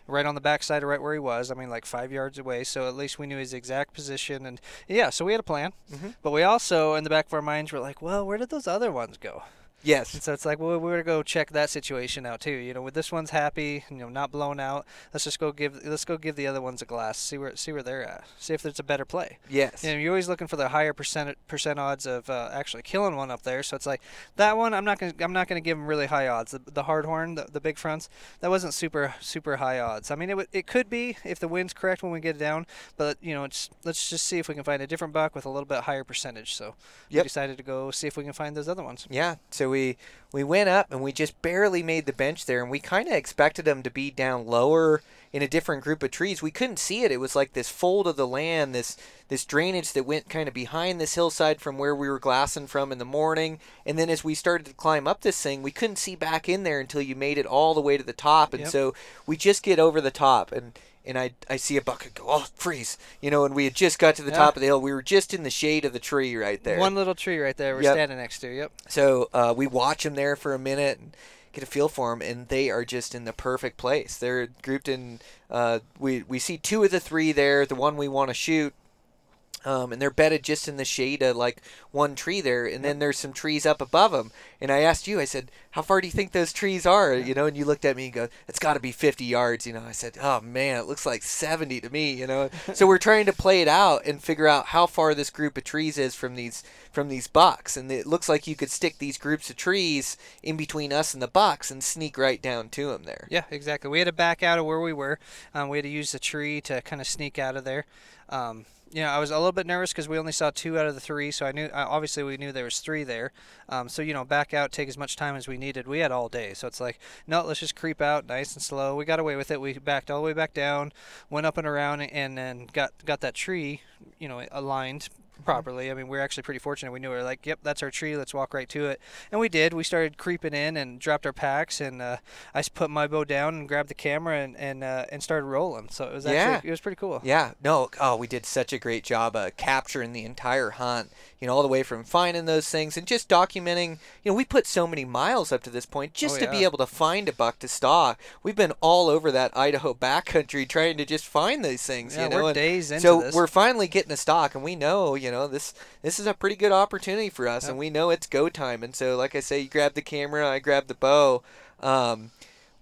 right on the backside of right where he was. I mean, like five yards away. So at least we knew his exact position. And yeah, so we had a plan. Mm-hmm. But we also, in the back of our minds, were like, well, where did those other ones go? Yes. And so it's like, well, we're gonna go check that situation out too. You know, with this one's happy, you know, not blown out. Let's just go give let's go give the other ones a glass. See where see where they're at. See if there's a better play. Yes. You know, you're always looking for the higher percent percent odds of uh, actually killing one up there. So it's like that one. I'm not gonna I'm not gonna give them really high odds. The, the hard horn, the, the big fronts, that wasn't super super high odds. I mean, it would- it could be if the wind's correct when we get it down. But you know, it's let's just see if we can find a different buck with a little bit higher percentage. So we decided to go see if we can find those other ones. Yeah, so we we went up and we just barely made the bench there, and we kind of expected them to be down lower in a different group of trees. We couldn't see it. It was like this fold of the land, this this drainage that went kind of behind this hillside from where we were glassing from in the morning. And then as we started to climb up this thing, we couldn't see back in there until you made it all the way to the top. And Yep. so we just get over the top and. And I, I see a buck and go, oh, freeze. You know, and we had just got to the Yeah. top of the hill. We were just in the shade of the tree right there. One little tree right there we're Yep. standing next to. Yep. So uh, we watch them there for a minute and get a feel for them, and they are just in the perfect place. They're grouped in. Uh, we we see two of the three there, the one we want to shoot. Um, and they're bedded just in the shade of like one tree there, and then there's some trees up above them. And I asked you, I said, "How far do you think those trees are?" You know, and you looked at me and go, "It's got to be 50 yards." You know, I said, "Oh man, it looks like 70 to me." You know, so we're trying to play it out and figure out how far this group of trees is from these from these bucks, and it looks like you could stick these groups of trees in between us and the bucks and sneak right down to them there. Yeah, exactly. We had to back out of where we were. Um, we had to use the tree to kind of sneak out of there. Um, know, I was a little bit nervous because we only saw two out of the three, so I knew obviously we knew there was three there. Um, so you know, back out, take as much time as we needed. We had all day, so it's like, no, let's just creep out, nice and slow. We got away with it. We backed all the way back down, went up and around, and then got got that tree, you know, aligned properly. I mean, we are actually pretty fortunate. We knew we were like, yep, that's our tree. Let's walk right to it. And we did. We started creeping in and dropped our packs, and uh, I put my bow down and grabbed the camera and and, uh, and started rolling. So it was actually Yeah. it was pretty cool. Yeah, no, oh, we did such a great job of capturing the entire hunt, you know, all the way from finding those things and just documenting. You know, we put so many miles up to this point just Oh, to be able to find a buck to stalk. We've been all over that Idaho backcountry trying to just find these things, Yeah, you know. we're and days into so this. we're finally getting a stock, and we know, you know, this this is a pretty good opportunity for us, and we know it's go time. And so, like I say, you grab the camera, I grab the bow. Um,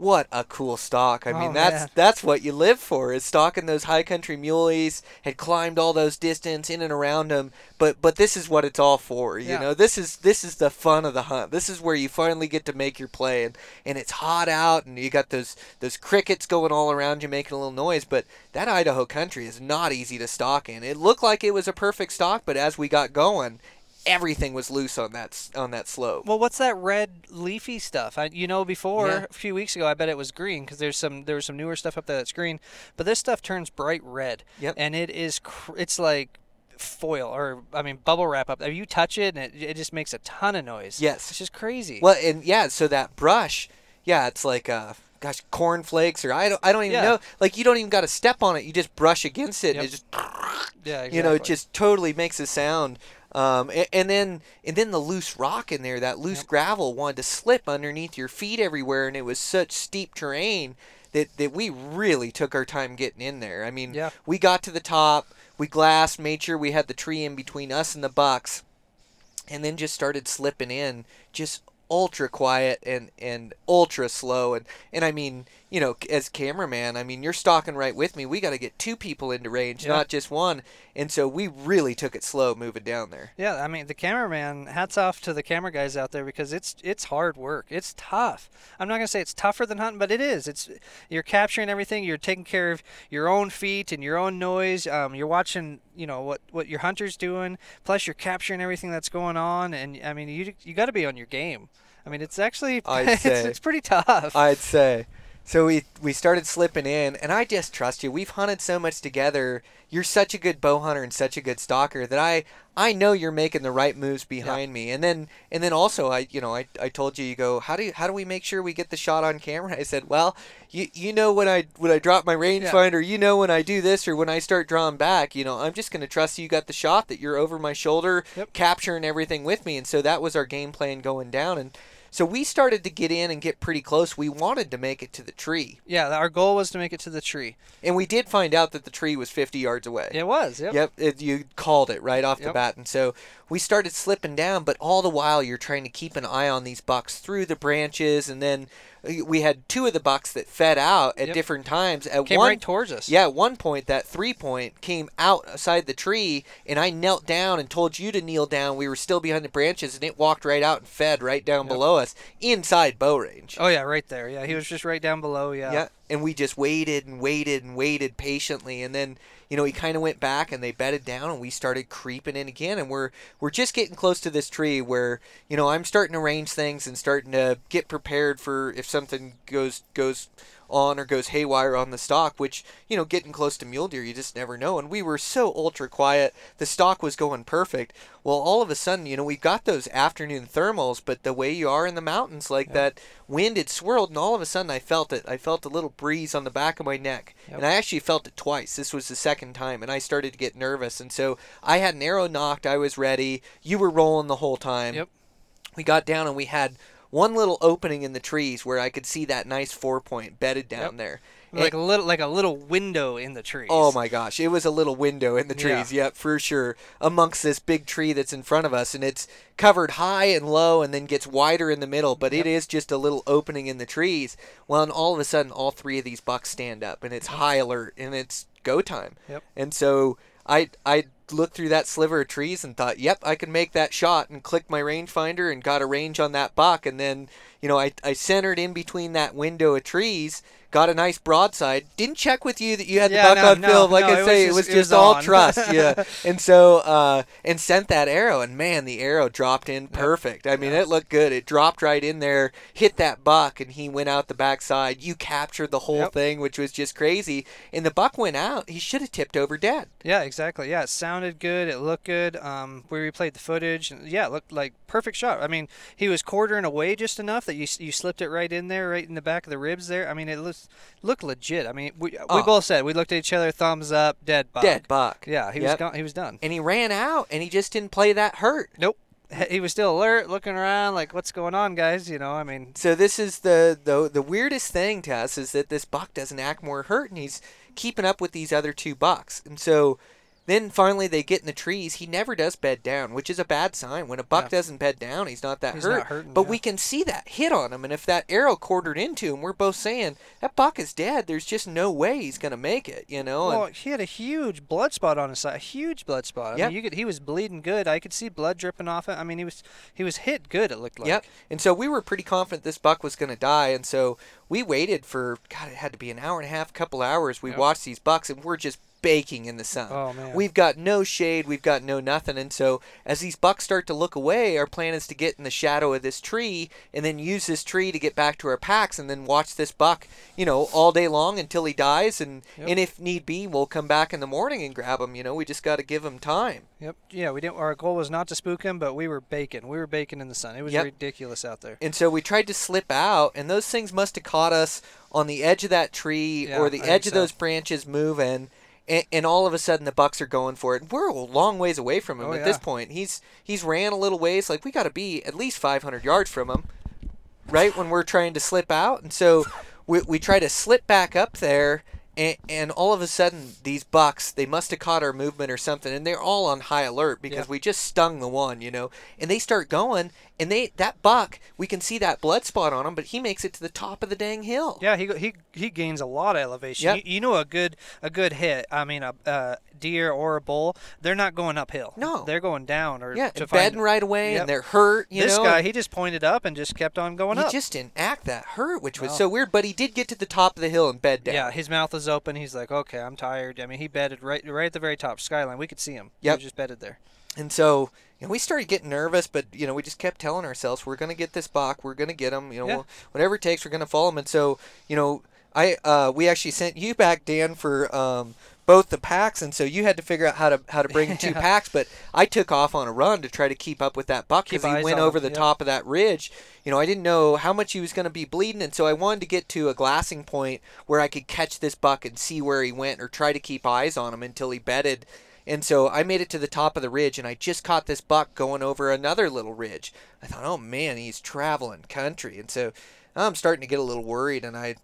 what a cool stock! I mean, Oh, that's man. that's what you live for is stalking those high country muleys. Had climbed all those distance in and around them, but but this is what it's all for. You Yeah. know, this is this is the fun of the hunt. This is where you finally get to make your play, and and it's hot out, and you got those those crickets going all around you making a little noise. But that Idaho country is not easy to stalk in. It looked like it was a perfect stalk, but as we got going, everything was loose on that on that slope. Well, what's that red leafy stuff? I, you know, before Yeah. a few weeks ago, I bet it was green because there's some there was some newer stuff up there that's green, but this stuff turns bright red. Yep. And it is cr- it's like foil or I mean bubble wrap up. If you touch it and it, it just makes a ton of noise. Yes. It's just crazy. Well, and yeah, so that brush, yeah, it's like uh gosh, corn flakes or I don't I don't even Yeah. know. Like you don't even got to step on it. You just brush against it Yep. and it just yeah, exactly. you know, it just totally makes a sound. Um, and, and then and then the loose rock in there, that loose gravel wanted to slip underneath your feet everywhere, and it was such steep terrain that, that we really took our time getting in there. I mean, Yeah. we got to the top, we glassed, made sure we had the tree in between us and the bucks, and then just started slipping in just ultra quiet and and ultra slow and and I mean you know as cameraman I mean you're stalking right with me we got to get two people into range Yeah. not just one and so we really took it slow moving down there Yeah, I mean the cameraman. Hats off to the camera guys out there because it's it's hard work. It's tough. I'm not gonna say it's tougher than hunting, but it is. It's you're capturing everything. You're taking care of your own feet and your own noise. Um, you're watching, you know what what your hunter's doing. Plus you're capturing everything that's going on. And I mean you you got to be on your game. I mean it's actually I'd it's, say. it's pretty tough. I'd say. So we we started slipping in, and I just trust you. We've hunted so much together. You're such a good bow hunter and such a good stalker that I I know you're making the right moves behind me. And then and then also I you know I, I told you you go how do you, how do we make sure we get the shot on camera? I said well you you know when I when I drop my rangefinder you know when I do this or when I start drawing back you know I'm just gonna trust you got the shot that you're over my shoulder Yep. capturing everything with me. And so that was our game plan going down and. So we started to get in and get pretty close. We wanted to make it to the tree. yeah, our goal was to make it to the tree. And we did find out that the tree was 50 yards away. It was. Yep. Yep, it, you called it right off the bat. And so we started slipping down, but all the while you're trying to keep an eye on these bucks through the branches. And then we had two of the bucks that fed out at Yep. different times. At Came one, right towards us. Yeah, at one point, that three point came outside the tree, and I knelt down and told you to kneel down. We were still behind the branches, and it walked right out and fed right down below us inside bow range. Oh yeah, right there. Yeah, he was just right down below. Yeah. Yeah, and we just waited and waited and waited patiently, and then you know he kind of went back and they bedded down, and we started creeping in again, and we're we're just getting close to this tree where you know I'm starting to arrange things and starting to get prepared for if something goes goes on or goes haywire on the stock, which you know getting close to mule deer you just never know, and we were so ultra quiet, the stock was going perfect. Well, all of a sudden, you know, we got those afternoon thermals, but the way you are in the mountains, like that wind had swirled, and all of a sudden I felt it. I felt a little breeze on the back of my neck, Yep. and I actually felt it twice. This was the second time, and I started to get nervous, and so I had an arrow nocked. I was ready. You were rolling the whole time. Yep. We got down, and we had one little opening in the trees where I could see that nice four point bedded down Yep. there. Like a little like a little window in the trees. Oh my gosh, it was a little window in the Yeah. trees, yep, for sure, amongst this big tree that's in front of us, and it's covered high and low and then gets wider in the middle, but it is just a little opening in the trees. Well, and all of a sudden, all three of these bucks stand up, and it's high alert, and it's go time. Yep. And so I I looked through that sliver of trees and thought, yep, I can make that shot, and clicked my rangefinder and got a range on that buck, and then you know I I centered in between that window of trees. Got a nice broadside. Didn't check with you that you had Yeah, the buck no, on no, film. Like no, I say, it was just- it just was all on. trust. Yeah. and so uh, and sent that arrow, and man, the arrow dropped in perfect. I mean, it looked good. It dropped right in there, hit that buck, and he went out the backside. You captured the whole Yep. thing, which was just crazy. And the buck went out. He should have tipped over dead. Yeah, exactly. Yeah, it sounded good. It looked good. Um, we replayed the footage, and yeah, it looked like perfect shot. I mean, he was quartering away just enough that you you slipped it right in there, right in the back of the ribs there. I mean, it looks looked legit. I mean, we Oh. we both said we looked at each other, thumbs up, dead buck. Dead buck. Yeah, he was Yep. gone. He was done. And he ran out, and he just didn't play that hurt. Nope. He- He was still alert, looking around, like, "What's going on, guys?" You know, I mean, So this is the, the the weirdest thing to us is that this buck doesn't act more hurt, and he's keeping up with these other two bucks. And so then finally they get in the trees. He never does bed down, which is a bad sign. When a buck Yeah. doesn't bed down, he's not that He's hurt. not hurting, but yeah. we can see that hit on him, and if that arrow quartered into him, we're both saying that buck is dead. There's just no way he's gonna make it. You know. And- well, he had a huge blood spot on his side, a huge blood spot. I mean, you could, he was bleeding good. I could see blood dripping off it. I mean, he was he was hit good. It looked like. Yep. And so we were pretty confident this buck was going to die, and so we waited for God. It had to be an hour and a half, couple hours. We Yep. watched these bucks, and we're just baking in the sun. Oh, man. We've got no shade. We've got no nothing. And so as these bucks start to look away, our plan is to get in the shadow of this tree, and then use this tree to get back to our packs, and then watch this buck, you know, all day long until he dies, and Yep. and if need be, we'll come back in the morning and grab him. You know, we just got to give him time. Yep. Yeah, we didn't. Our goal was not to spook him, but we were baking. We were baking in the sun. It was Yep. ridiculous out there. And so we tried to slip out, and those things must have caught us on the edge of that tree Yeah, or the I edge of so. those branches moving. And, and all of a sudden, the bucks are going for it. We're a long ways away from him Oh, at this point. He's he's ran a little ways. Like we got to be at least 500 yards from him, right when we're trying to slip out. And so we we try to slip back up there, and, and all of a sudden these bucks they must have caught our movement or something and they're all on high alert because Yeah. we just stung the one you know and they start going and they that buck we can see that blood spot on him but he makes it to the top of the dang hill Yeah, he he he gains a lot of elevation. Yep. You, you know, a good a good hit. I mean, a, a deer or a bull, they're not going uphill. No. they're going down or yeah to bedding right away Yep. and they're hurt you this know guy, he just pointed up and just kept on going he up. He just didn't act that hurt which was so weird but he did get to the top of the hill and bed down Yeah, his mouth is open. He's like, okay, I'm tired. I mean, he bedded right right at the very top skyline. We could see him. Was just bedded there. And so, you know, we started getting nervous, but you know, we just kept telling ourselves, we're gonna get this buck, we're gonna get him, you know, Yeah. we'll- whatever it takes, we're gonna follow him. And so, you know, I uh, we actually sent you back, Dan, for um, both the packs, and so you had to figure out how to how to bring two Yeah. packs. But I took off on a run to try to keep up with that buck because he went over him, the top of that ridge. You know, I didn't know how much he was gonna be bleeding, and so I wanted to get to a glassing point where I could catch this buck and see where he went, or try to keep eyes on him until he bedded. And so I made it to the top of the ridge, and I just caught this buck going over another little ridge. I thought, oh man, he's traveling country, and so I'm starting to get a little worried. And I,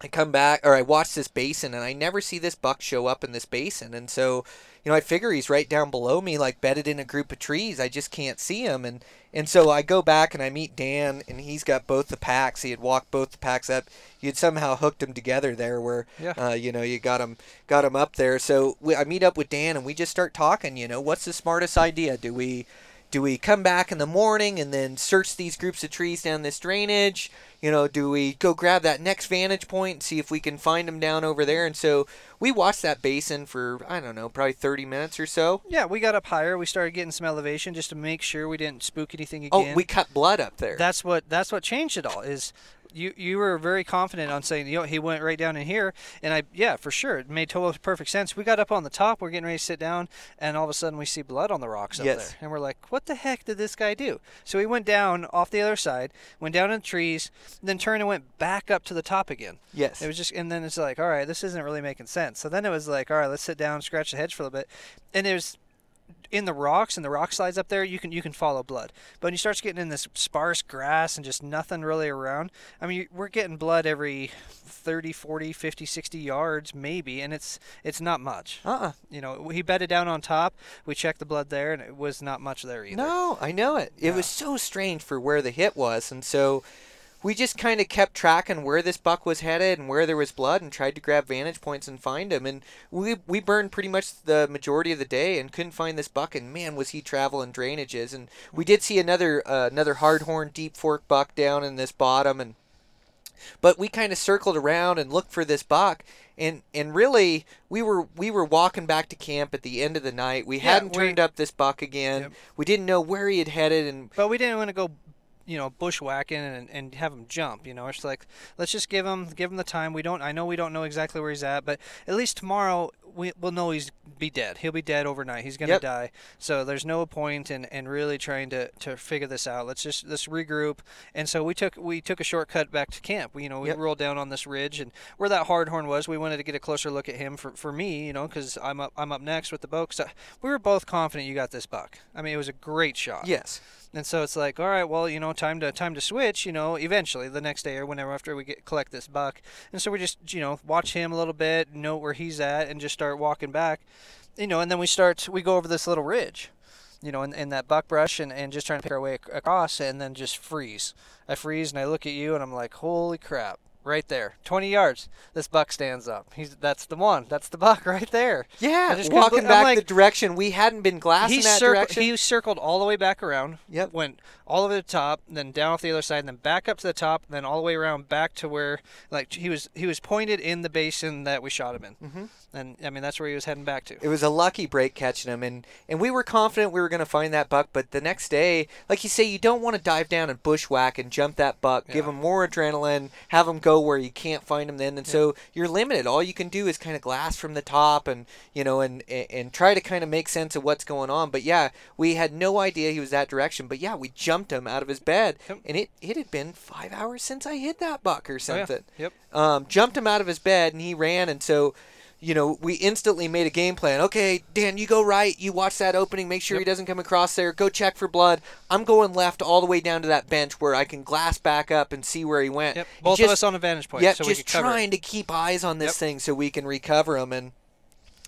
I come back, or I watch this basin, and I never see this buck show up in this basin. And so, you know, I figure he's right down below me, like bedded in a group of trees. I just can't see him, and and so I go back and I meet Dan, and he's got both the packs. He had walked both the packs up. You'd somehow hooked them together there, where Yeah. uh, you know you got him got him up there. So we, I meet up with Dan, and we just start talking. You know, what's the smartest idea? Do we do we come back in the morning and then search these groups of trees down this drainage? You know, do we go grab that next vantage point and see if we can find them down over there? And so we watched that basin for I don't know, probably 30 minutes or so. Yeah, we got up higher. We started getting some elevation just to make sure we didn't spook anything oh, again. Oh, we cut blood up there. That's what that's what changed it all. Is you you were very confident on saying you know he went right down in here and I yeah for sure it made total perfect sense. We got up on the top, we're getting ready to sit down, and all of a sudden we see blood on the rocks up Yes. there, and we're like, what the heck did this guy do? So he went down off the other side, went down in the trees, then turned and went back up to the top again. yes. It was just, and then it's like, all right, this isn't really making sense. So then it was like, all right, let's sit down, scratch the hedge for a little bit, and there's in the rocks and the rock slides up there, you can you can follow blood. But when you start getting in this sparse grass and just nothing really around, I mean, we're getting blood every 30, 40, 50, 60 yards maybe, and it's it's not much. uh-uh. You know, he bedded down on top. We checked the blood there, and it was not much there either. No, I know it. It Yeah. was so strange for where the hit was, and so we just kind of kept track on where this buck was headed and where there was blood, and tried to grab vantage points and find him. And we we burned pretty much the majority of the day and couldn't find this buck. And man, was he traveling drainages. And we did see another uh, another hardhorn deep fork buck down in this bottom, and but we kind of circled around and looked for this buck and and really we were we were walking back to camp at the end of the night we Yeah, hadn't we- turned up this buck again Yep. we didn't know where he had headed and But we didn't want to go, you know, bushwhacking and, and have him jump. You know, it's like let's just give him give him the time. We don't. I know we don't know exactly where he's at, but at least tomorrow we, we'll know he's be dead. He'll be dead overnight. He's gonna Yep. die. So there's no point in, in really trying to, to figure this out. Let's just let's regroup. And so we took we took a shortcut back to camp. We, you know, we Yep. rolled down on this ridge and where that hardhorn was. We wanted to get a closer look at him for, for me, you know, because I'm up I'm up next with the bow. 'cause I- we were both confident you got this buck. I mean, it was a great shot. yes And so it's like, all right, well, you know, time to time to switch. You know, eventually the next day or whenever after we get collect this buck. And so we just you know watch him a little bit, note where he's at, and just start walking back. You know, and then we start we go over this little ridge. You know, in, in that buckbrush and, and just trying to pick our way across and then just freeze. I freeze and I look at you and I'm like, holy crap. Right there, 20 yards. This buck stands up. He's that's the one. That's the buck right there. yeah I just walking back like- the direction we hadn't been glassing he that circled, direction He circled all the way back around. Yep. Went all over the top, then down off the other side, and then back up to the top, then all the way around back to where like he was he was pointed in the basin that we shot him in. Mm-hmm. And I mean that's where he was heading back to. it was a lucky break catching him and and we were confident we were going to find that buck but the next day like you say you don't want to dive down and bushwhack and jump that buck give him more adrenaline have him go where you can't find them then. And so you're limited. All you can do is kind of glass from the top and you know and, and try to kind of make sense of what's going on. But yeah we had no idea he was that direction. But yeah we jumped him out of his bed Yep. and it it had been five hours since i hit that buck or Oh, yeah. something. Yep. um, jumped him out of his bed and he ran. And so you know, we instantly made a game plan. Okay, Dan, you go right. You watch that opening. Make sure Yep. he doesn't come across there. Go check for blood. I'm going left all the way down to that bench where I can glass back up and see where he went. Yep. Both just, of us on a vantage point, yeah, so just could cover. it. trying to keep eyes on this Yep. thing so we can recover him. And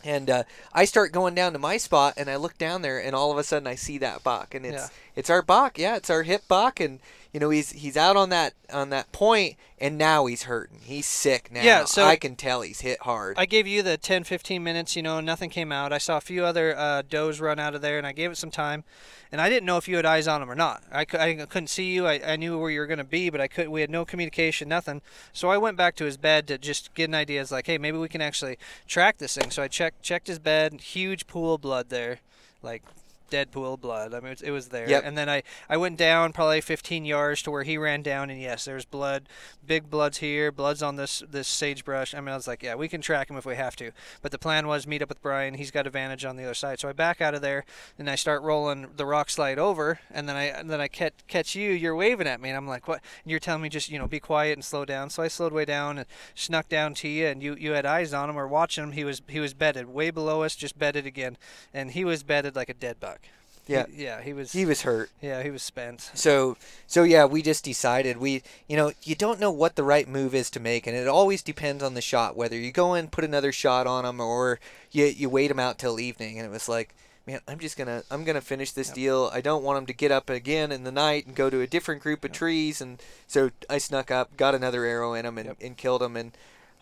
and uh, I start going down to my spot, and I look down there, and all of a sudden I see that buck, and it's Yeah. it's our buck. Yeah, it's our hip buck, and you know he's he's out on that on that point, and now he's hurting. He's sick now. Yeah, so- I can tell he's hit hard. I gave you the 10, 15 minutes. You know, nothing came out. I saw a few other uh, does run out of there, and I gave it some time. And I didn't know if you had eyes on him or not. I, I couldn't see you. I, I knew where you were going to be, but I could. We had no communication, nothing. So I went back to his bed to just get an idea. It's like, hey, maybe we can actually track this thing. So I checked checked his bed. Huge pool of blood there, like dead pool blood. I mean, it was, it was there. Yep. And then I, I went down probably 15 yards to where he ran down, and yes, there's blood. Big bloods here, bloods on this this sagebrush. I mean, I was like, yeah, we can track him if we have to. But the plan was meet up with Brian. He's got advantage on the other side. So I back out of there, and I start rolling the rock slide over, and then I and then I catch catch you. You're waving at me, and I'm like, what? And you're telling me just you know be quiet and slow down. So I slowed way down and snuck down to you, and you you had eyes on him or watching him. He was he was bedded way below us, just bedded again, and he was bedded like a dead buck. Yeah. He- yeah, he was. he was hurt. Yeah, he was spent. So so yeah, we just decided we you know, you don't know what the right move is to make and it always depends on the shot whether you go in put another shot on him or you you wait him out till evening and it was like Man, I'm just gonna I'm gonna finish this deal. I don't want him to get up again in the night and go to a different group of trees, and so I snuck up, got another arrow in him, and, Yep. and killed him. And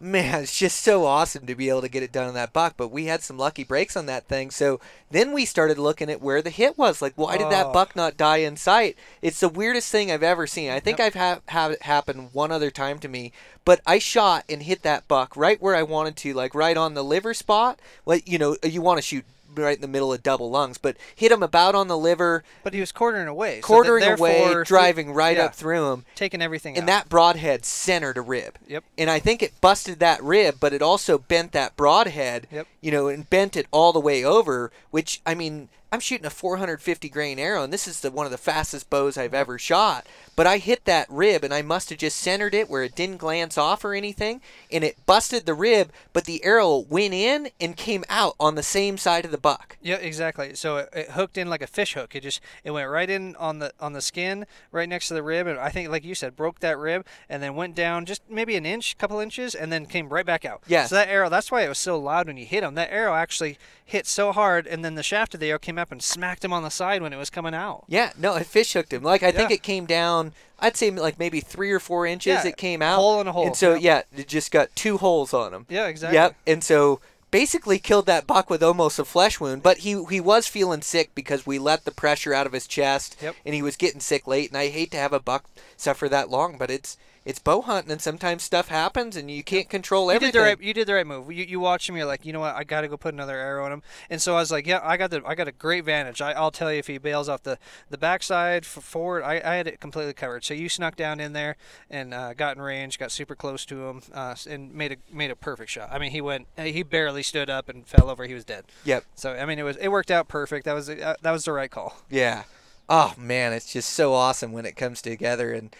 man, it's just so awesome to be able to get it done on that buck. But we had some lucky breaks on that thing. So then we started looking at where the hit was. Like, why did that Oh. buck not die in sight? It's the weirdest thing I've ever seen. I think I've ha- had it happen one other time to me. But I shot and hit that buck right where I wanted to, like right on the liver spot. Like you know, you want to shoot right in the middle of double lungs, but hit him about on the liver, But he was quartering away. so quartering away, driving right yeah, up through him taking everything and out. that broadhead centered a rib. Yep. And I think it busted that rib, but it also bent that broadhead. Yep. You know, and bent it all the way over. Which I mean, I'm shooting a 450 grain arrow, and this is the one of the fastest bows I've ever shot. But I hit that rib, and I must have just centered it where it didn't glance off or anything, and it busted the rib. But the arrow went in and came out on the same side of the buck. Yeah, exactly. So it, it hooked in like a fish hook. It just it went right in on the on the skin, right next to the rib, and I think, like you said, broke that rib, and then went down just maybe an inch, couple inches, and then came right back out. Yeah. So that arrow, that's why it was so loud when you hit him. That arrow actually hit so hard, and then the shaft of the arrow came up and smacked him on the side when it was coming out. Yeah, no, it fish hooked him. Like I think Yeah. it came down. I'd say like maybe three or four inches. Yeah, it came out. hole in a hole, And so yeah, it just got two holes on him. Yeah, exactly. Yep. And so basically killed that buck with almost a flesh wound. But he he was feeling sick because we let the pressure out of his chest. Yep. And he was getting sick late. And I hate to have a buck suffer that long, but it's it's bow hunting, and sometimes stuff happens, and you can't control You everything. did the right. You did the right move. You, you watch him. You're like, you know what? I got to go put another arrow in him. And so I was like, yeah, I got the. I got a great vantage. I, I'll tell you if he bails off the the backside forward, I, I had it completely covered. So you snuck down in there and uh, got in range, got super close to him, uh, and made a made a perfect shot. I mean, he went. He barely stood up and fell over. He was dead. Yep. So I mean, it was it worked out perfect. That was uh, that was the right call. Yeah. Oh man, it's just so awesome when it comes together and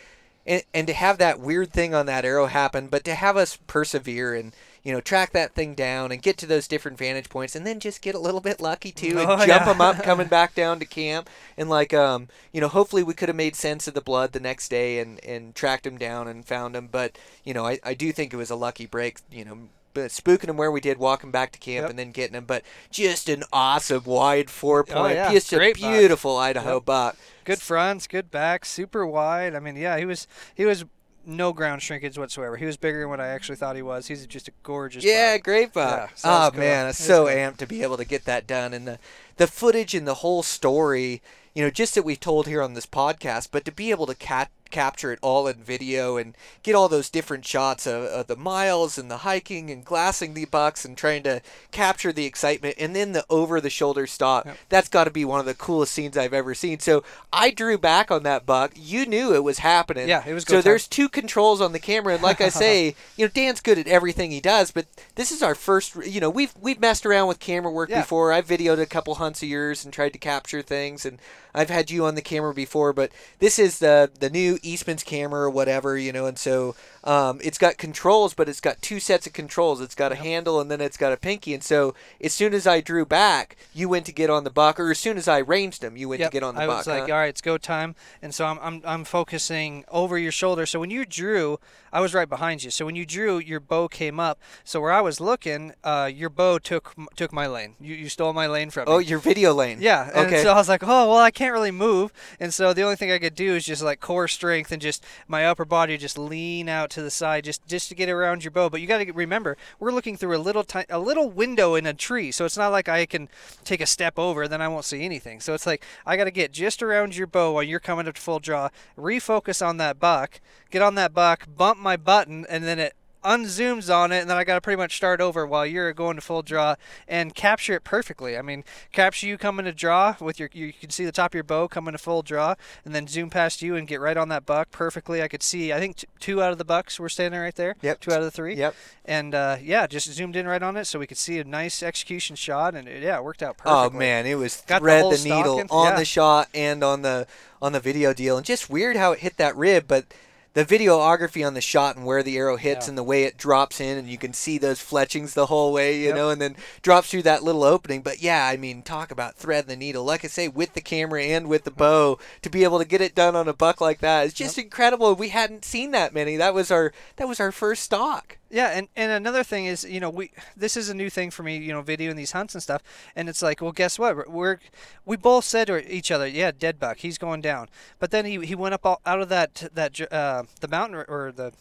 and, and to have that weird thing on that arrow happen, but to have us persevere and you know track that thing down and get to those different vantage points and then just get a little bit lucky too and Oh, jump yeah. them up coming back down to camp and like um you know hopefully we could have made sense of the blood the next day and and tracked him down and found him but you know I, I do think it was a lucky break you know but spooking him where we did, walking back to camp, Yep. and then getting him. But just an awesome wide four oh, point, Oh, yeah. just a Great buck. beautiful Idaho Yep. buck. Good fronts, good back, super wide. I mean, yeah, he was he was no ground shrinkage whatsoever. He was bigger than what I actually thought he was. He's just a gorgeous. Yeah, buck. great buck. Yeah, oh, so oh cool. man, I'm so cool. amped to be able to get that done, and the the footage and the whole story. You know, just that we've told here on this podcast, but to be able to cat capture it all in video and get all those different shots of, of the miles and the hiking and glassing the bucks and trying to capture the excitement and then the over the shoulder stop. Yep. That's got to be one of the coolest scenes I've ever seen. So I drew back on that buck. You knew it was happening. Yeah, it was So time. there's two controls on the camera, and like I say, you know, Dan's good at everything he does, but this is our first. You know, we've we've messed around with camera work Yeah. before. I've videoed a couple hunts of yours and tried to capture things, and I've had you on the camera before, but this is the the new Eastman's camera or whatever, you know, and so um, it's got controls, but it's got two sets of controls. It's got a handle and then it's got a pinky. And so as soon as I drew back, you went to get on the buck, or as soon as I ranged him, you went Yep, to get on the I buck. was like, huh? all right, it's go time, and so I'm, I'm I'm focusing over your shoulder. So when you drew, I was right behind you. So when you drew, your bow came up. So where I was looking, uh, your bow took took my lane. You, you stole my lane from me. oh, your video lane. Yeah, and Okay. so I was like, oh well, I can't really move, and so the only thing I could do is just like core strength and just my upper body just lean out to the side, just just to get around your bow. But you got to remember, we're looking through a little ti- a little window in a tree, so it's not like I can take a step over, then I won't see anything. So it's like I got to get just around your bow while you're coming up to full draw, refocus on that buck, get on that buck, bump my button, and then it unzooms on it, and then I got to pretty much start over while you're going to full draw and capture it perfectly. I mean, capture you coming to draw with your, you can see the top of your bow coming to full draw, and then zoom past you and get right on that buck perfectly. I could see, I think t- two out of the bucks were standing right there. Yep. Two out of the three. Yep. And uh, yeah, just zoomed in right on it so we could see a nice execution shot, and it, yeah, it worked out perfectly. Oh man, it was Got the thread whole the, needle on yeah. the shot and on the on the video deal, and just weird how it hit that rib, but. The videography on the shot and where the arrow hits Yeah. and the way it drops in, and you can see those fletchings the whole way, you Yep. know, and then drops through that little opening. But yeah, I mean, talk about thread the needle. Like I say, with the camera and with the mm-hmm. bow, to be able to get it done on a buck like that is just incredible. We hadn't seen that many. That was our that was our first stock. Yeah, and, and another thing is, you know, we this is a new thing for me, you know, videoing these hunts and stuff. And it's like, well, guess what? We're, we're we both said to each other, yeah, dead buck, he's going down. But then he, he went up all, out of that that uh, the mountain or- or the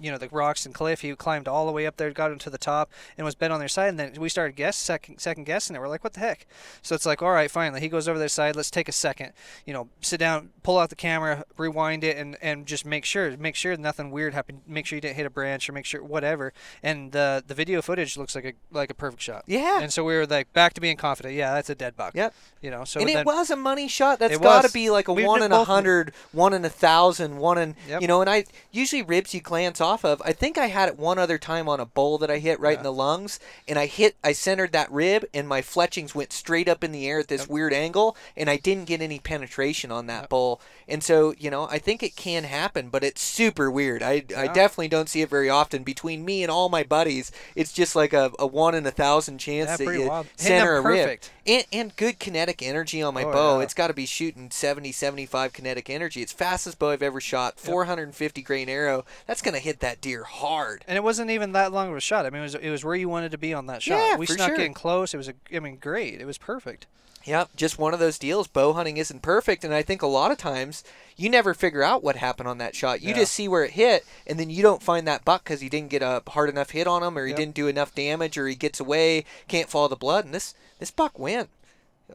you know the rocks and cliff. He climbed all the way up there, got into the top, and was bent on their side. And then we started guess second second guessing it. We're like, what the heck? So it's like, all right, finally, he goes over their side. Let's take a second. You know, sit down, pull out the camera, rewind it, and and just make sure make sure nothing weird happened. Make sure you didn't hit a branch or make sure whatever. And the the video footage looks like a like a perfect shot. Yeah. And so we were like back to being confident. Yeah, that's a dead buck. Yep. You know, so and then, it was a money shot. That's got to be like a one in a hundred, one in a thousand, one in Yep. you know. And I usually ribs you glance off of. I think I had it one other time on a bowl that I hit right in the lungs, and I hit, I centered that rib, and my fletchings went straight up in the air at this weird angle, and I didn't get any penetration on that bull. And so you know, I think it can happen, but it's super weird. I I definitely don't see it very often. Between me and all my buddies, it's just like a, a one in a thousand chance Yeah, that you wild. Center a rib and, and good kinetic energy on my Oh, bow. yeah. It's got to be shooting 70, 75 kinetic energy. It's fastest bow I've ever shot. 450 grain arrow. That's going to hit that deer hard. And it wasn't even that long of a shot. I mean, it was it was where you wanted to be on that shot. Yeah, we for snuck sure. in close. It was a, I mean, great. It was perfect. Yep, just one of those deals. Bow hunting isn't perfect, and I think a lot of times you never figure out what happened on that shot. You Yeah. just see where it hit, and then you don't find that buck because he didn't get a hard enough hit on him, or he Yep. didn't do enough damage, or he gets away, can't follow the blood. And this this buck went.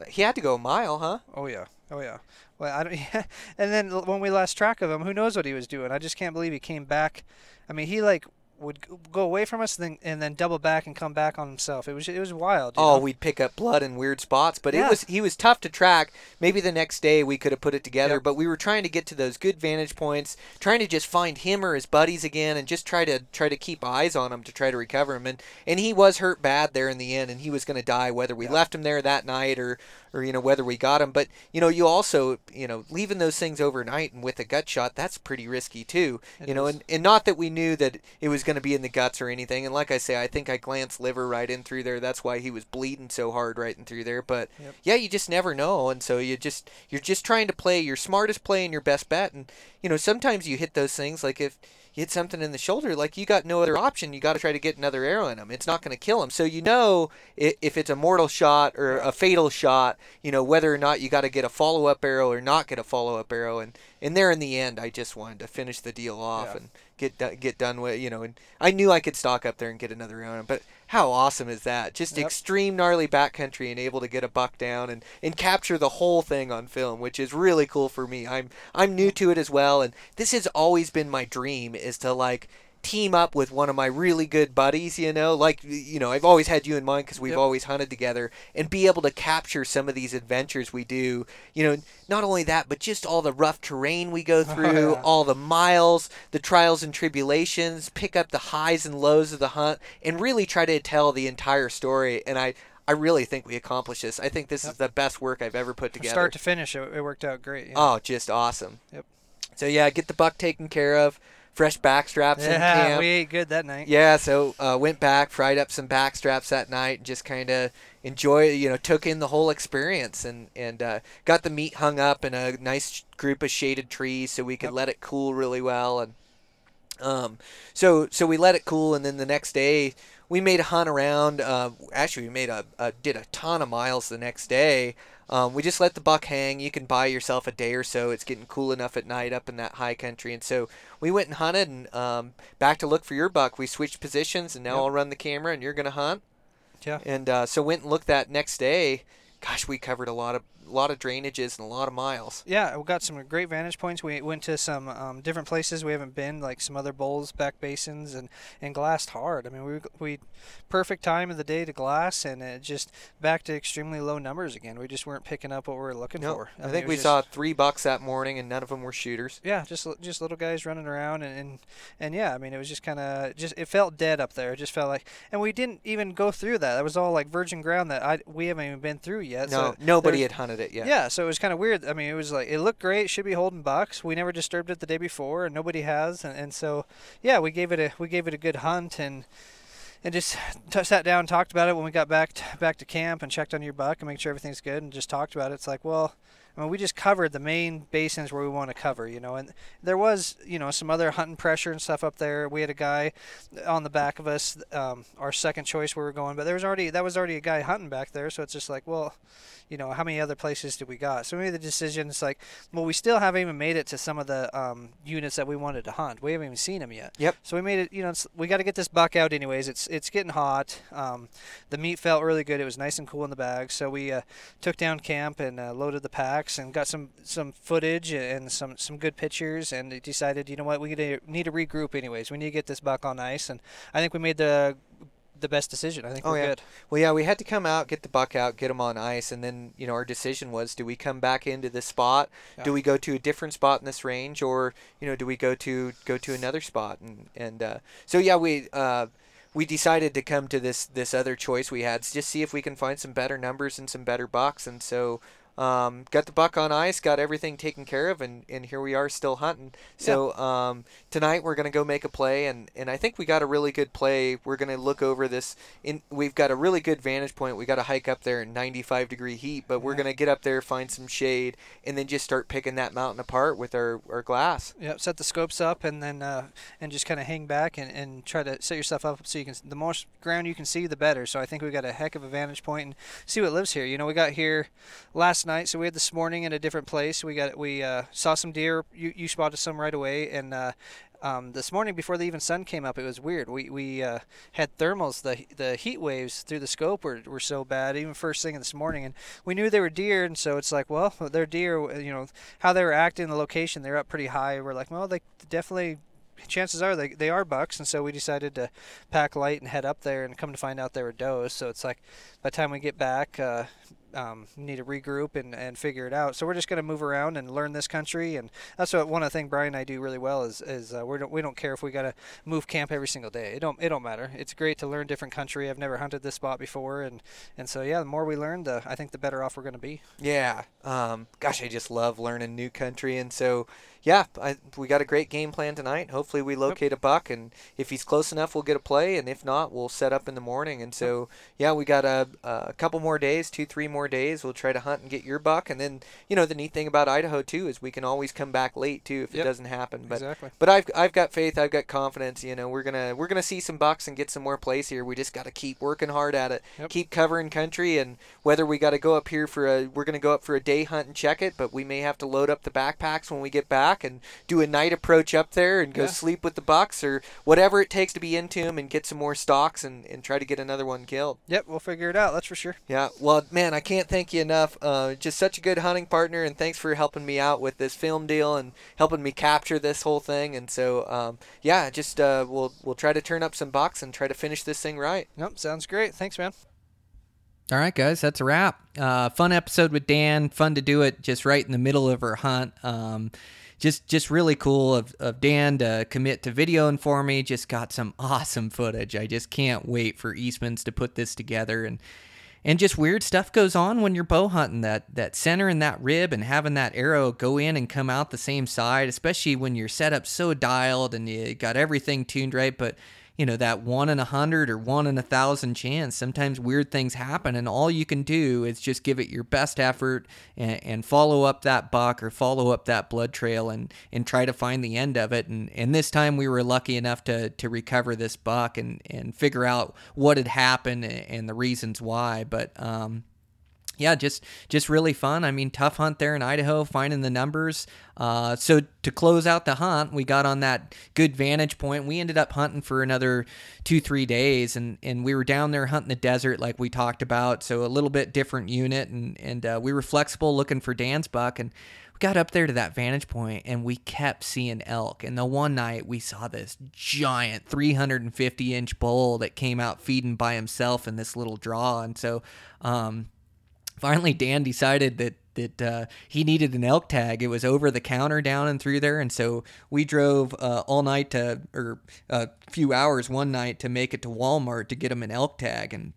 He had to go a mile, huh? Oh yeah. Oh yeah. Well, I don't. and then when we lost track of him, who knows what he was doing? I just can't believe he came back. I mean, he like would go away from us, then and then double back and come back on himself. It was it was wild. you Oh, know? we'd pick up blood in weird spots, but Yeah. it was he was tough to track. Maybe the next day we could have put it together, Yep. but we were trying to get to those good vantage points, trying to just find him or his buddies again, and just try to try to keep eyes on him to try to recover him. And and he was hurt bad there in the end, and he was going to die whether we left him there that night or or you know whether we got him. But you know you also you know leaving those things overnight and with a gut shot that's pretty risky too. It you know, and and not that we knew that it was going to be in the guts or anything. And like I say, I think I glanced liver right in through there. That's why he was bleeding so hard right in through there. But Yep. yeah, you just never know. And so you just you're just trying to play your smartest play and your best bet. And you know, sometimes you hit those things like if you hit something in the shoulder, like you got no other option. You got to try to get another arrow in him. It's not going to kill him. So you know if it's a mortal shot or a fatal shot, you know whether or not you got to get a follow up arrow or not get a follow up arrow. And and there in the end, I just wanted to finish the deal off Yeah. and get do- get done with you know. And I knew I could stock up there and get another arrow. in him, But how awesome is that? Just Yep. extreme gnarly backcountry and able to get a buck down and, and capture the whole thing on film, which is really cool for me. I'm I'm new to it as well, and this has always been my dream is to like team up with one of my really good buddies, you know, like you know, I've always had you in mind because we've Yep. always hunted together, and be able to capture some of these adventures we do. You know, not only that, but just all the rough terrain we go oh, through, yeah. all the miles, the trials and tribulations, pick up the highs and lows of the hunt, and really try to tell the entire story. And I I really think we accomplished this. I think this is the best work I've ever put together. From start to finish, it, it worked out great. Yeah. Oh, just awesome. Yep. So yeah, get the buck taken care of. Fresh back straps in yeah, camp. we ate good that night. Yeah, so uh, went back, fried up some back straps that night, and just kind of enjoy, you know, took in the whole experience, and and uh, got the meat hung up in a nice group of shaded trees so we could Yep. let it cool really well, and um, so so we let it cool, and then the next day we made a hunt around. Uh, actually, we made a, a did a ton of miles the next day. Um, we just let the buck hang. You can buy yourself a day or so. It's getting cool enough at night up in that high country, and so we went and hunted. And um, back to look for your buck. We switched positions, and now Yep. I'll run the camera, and you're gonna hunt. Yeah. And uh, so went and looked that next day. Gosh, we covered a lot of lot of drainages and a lot of miles. Yeah, we got some great vantage points. We went to some um, different places we haven't been, like some other bowls, back basins, and, and glassed hard. I mean, we we perfect time of the day to glass, and it just back to extremely low numbers again. We just weren't picking up what we were looking No, for. I, mean, think we was saw three bucks that morning, and none of them were shooters. Yeah, just just little guys running around, and and, and yeah, I mean, it was just kind of just it felt dead up there. It just felt like, and we didn't even go through that. That was all like virgin ground that I we haven't even been through yet. No, so nobody had hunted it yet. Yeah, so it was kind of weird. I mean, it was like it looked great. Should be holding bucks. We never disturbed it the day before, and nobody has. And, and so, yeah, we gave it a we gave it a good hunt and and just t- sat down and talked about it when we got back t- back to camp and checked on your buck and make sure everything's good and just talked about it. It's like, well. I mean, we just covered the main basins where we want to cover, you know, and there was, you know, some other hunting pressure and stuff up there. We had a guy on the back of us, um, our second choice where we were going, but there was already that was already a guy hunting back there, so it's just like, well, you know, how many other places did we got? So we made the decision. It's like, well, we still haven't even made it to some of the um, units that we wanted to hunt. We haven't even seen them yet. Yep. So we made it. You know, it's, we got to get this buck out anyways. It's it's getting hot. Um, the meat felt really good. It was nice and cool in the bag. So we uh, took down camp and uh, loaded the packs and got some some footage and some some good pictures and decided, you know what, we need to, need to regroup anyways. We need to get this buck on ice, and I think we made the the best decision. I think Oh, we're yeah. good. Well, yeah, we had to come out, get the buck out, get him on ice, and then you know our decision was: do we come back into this spot? Yeah. Do we go to a different spot in this range, or you know, do we go to go to another spot? And and uh, so yeah, we. Uh, we decided to come to this this other choice we had, just see if we can find some better numbers and some better bucks. And so um, got the buck on ice, got everything taken care of, and, and here we are still hunting. So um, tonight we're gonna go make a play, and, and I think we got a really good play. We're gonna look over this. In we've got a really good vantage point. We got to hike up there in 95 degree heat, but we're gonna get up there, find some shade, and then just start picking that mountain apart with our, our glass. Yep, set the scopes up and then uh, and just kind of hang back and, and try to set yourself up so you can the more ground you can see the better. So I think we got a heck of a vantage point and see what lives here. You know, we got here last night, so we had this morning in a different place. We got we uh, saw some deer. You, you spotted some right away and. Uh, um, this morning, before the even sun came up, it was weird. We we uh, had thermals. The the heat waves through the scope were, were so bad. Even first thing this morning, and we knew they were deer, and so it's like, well, they're deer. You know how they were acting, the location. They're up pretty high. We're like, well, they definitely. Chances are they, they are bucks, and so we decided to pack light and head up there. And come to find out they were does. So it's like, by the time we get back, uh, um, need to regroup and, and figure it out. So we're just going to move around and learn this country, and that's what one of the things Brian and I do really well is is uh, we don't we don't care if we got to move camp every single day. It don't it don't matter. It's great to learn different country. I've never hunted this spot before, and and so yeah, the more we learn, the I think the better off we're going to be. Yeah. Um, gosh, I just love learning new country, and so yeah, I, we got a great game plan tonight. Hopefully, we locate a buck, and if he's close enough, we'll get a play, and if not, we'll set up in the morning. And so yeah, we got a, a couple more days, two, three more days. We'll try to hunt and get your buck, and then you know the neat thing about Idaho too is we can always come back late too if Yep. it doesn't happen. But exactly. but I've I've got faith. I've got confidence. You know, we're gonna we're gonna see some bucks and get some more plays here. We just got to keep working hard at it. Yep. Keep covering country, and whether we got to go up here for a we're gonna go up for a day hunt and check it, but we may have to load up the backpacks when we get back and do a night approach up there and go Yeah. sleep with the bucks or whatever it takes to be into them and get some more stalks and and try to get another one killed. Yep, we'll figure it out. That's for sure. Yeah, well, man, I can't thank you enough. Uh, just such a good hunting partner, and thanks for helping me out with this film deal and helping me capture this whole thing. And so, um, yeah, just uh, we'll we'll try to turn up some bucks and try to finish this thing right. Nope, sounds great. Thanks, man. All right, guys, that's a wrap. Uh, fun episode with Dan. Fun to do it just right in the middle of our hunt. Um, just just really cool of, of Dan to commit to videoing for me. Just got some awesome footage. I just can't wait for Eastman's to put this together and and just weird stuff goes on when you're bow hunting that that center and that rib and having that arrow go in and come out the same side especially when you're set up so dialed and you got everything tuned right but you know that one in a hundred or one in a thousand chance. Sometimes weird things happen and all you can do is just give it your best effort and, and follow up that buck or follow up that blood trail and and try to find the end of it. And and this time we were lucky enough to to recover this buck and and figure out what had happened and the reasons why. But um yeah, just just really fun. I mean, tough hunt there in Idaho, finding the numbers. Uh, so to close out the hunt, we got on that good vantage point. We ended up hunting for another two three days, and and we were down there hunting the desert like we talked about. So a little bit different unit, and and uh, we were flexible looking for Dan's buck, and we got up there to that vantage point, and we kept seeing elk. And the one night we saw this giant 350 inch bull that came out feeding by himself in this little draw, and so. Um, finally Dan decided that that uh, he needed an elk tag. It was over the counter down and through there, and so we drove uh, all night to or a few hours one night to make it to Walmart to get him an elk tag and.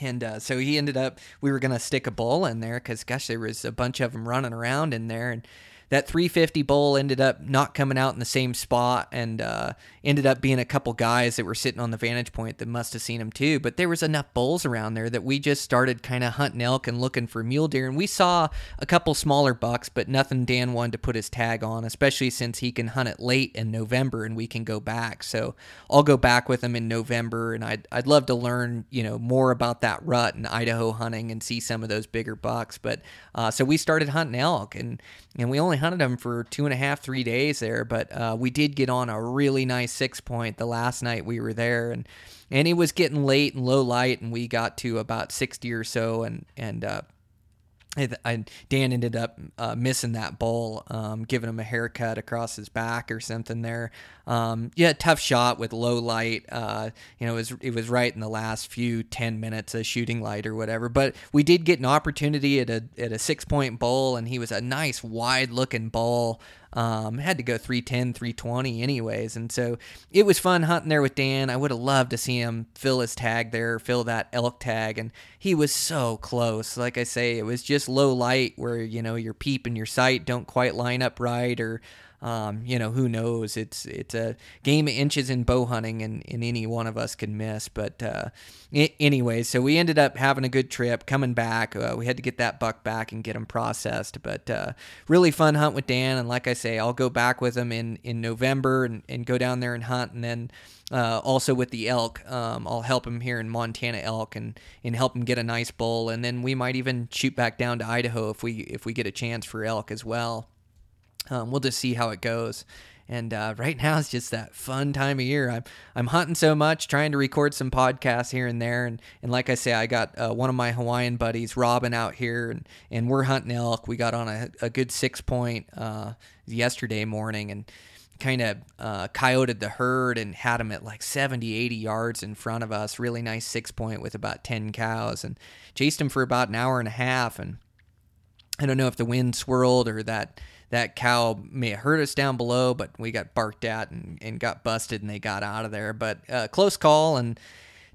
And uh, so he ended up. We were gonna stick a bull in there because, gosh, there was a bunch of them running around in there, and that 350 bull ended up not coming out in the same spot and uh, ended up being a couple guys that were sitting on the vantage point that must have seen him too. But there was enough bulls around there that we just started kind of hunting elk and looking for mule deer. And we saw a couple smaller bucks, but nothing Dan wanted to put his tag on, especially since he can hunt it late in November and we can go back. So I'll go back with him in November and I'd, I'd love to learn, you know, more about that rut and Idaho hunting and see some of those bigger bucks. But uh, so we started hunting elk and, and we only hunted them for two and a half, three days there, but uh, we did get on a really nice six point the last night we were there, and and it was getting late and low light, and we got to about sixty or so, and and uh, I, Dan ended up uh, missing that bull, um, giving him a haircut across his back or something there. Um, yeah, tough shot with low light. Uh, you know, it was it was right in the last few ten minutes of shooting light or whatever. But we did get an opportunity at a at a six point bull, and he was a nice wide looking bull. Um, had to go 310, 320 anyways. And so it was fun hunting there with Dan. I would have loved to see him fill his tag there, fill that elk tag. And he was so close. Like I say, it was just low light where, you know, your peep and your sight don't quite line up right or, um, you know, who knows? It's it's a game of inches in bow hunting, and, and any one of us can miss. But uh, I- anyway, so we ended up having a good trip. Coming back, uh, we had to get that buck back and get him processed. But uh, really fun hunt with Dan, and like I say, I'll go back with him in in November and, and go down there and hunt, and then. Uh, also with the elk, um, I'll help him here in Montana elk and, and help him get a nice bull, and then we might even shoot back down to Idaho if we if we get a chance for elk as well. Um, we'll just see how it goes. And uh, right now it's just that fun time of year. I'm I'm hunting so much, trying to record some podcasts here and there. And, and like I say, I got uh, one of my Hawaiian buddies, Robin, out here, and, and we're hunting elk. We got on a, a good six point uh, yesterday morning and kind of uh, coyoted the herd and had them at like 70, 80 yards in front of us. Really nice six point with about 10 cows and chased them for about an hour and a half. And I don't know if the wind swirled or that that cow may have hurt us down below, but we got barked at and, and got busted and they got out of there. But uh, close call and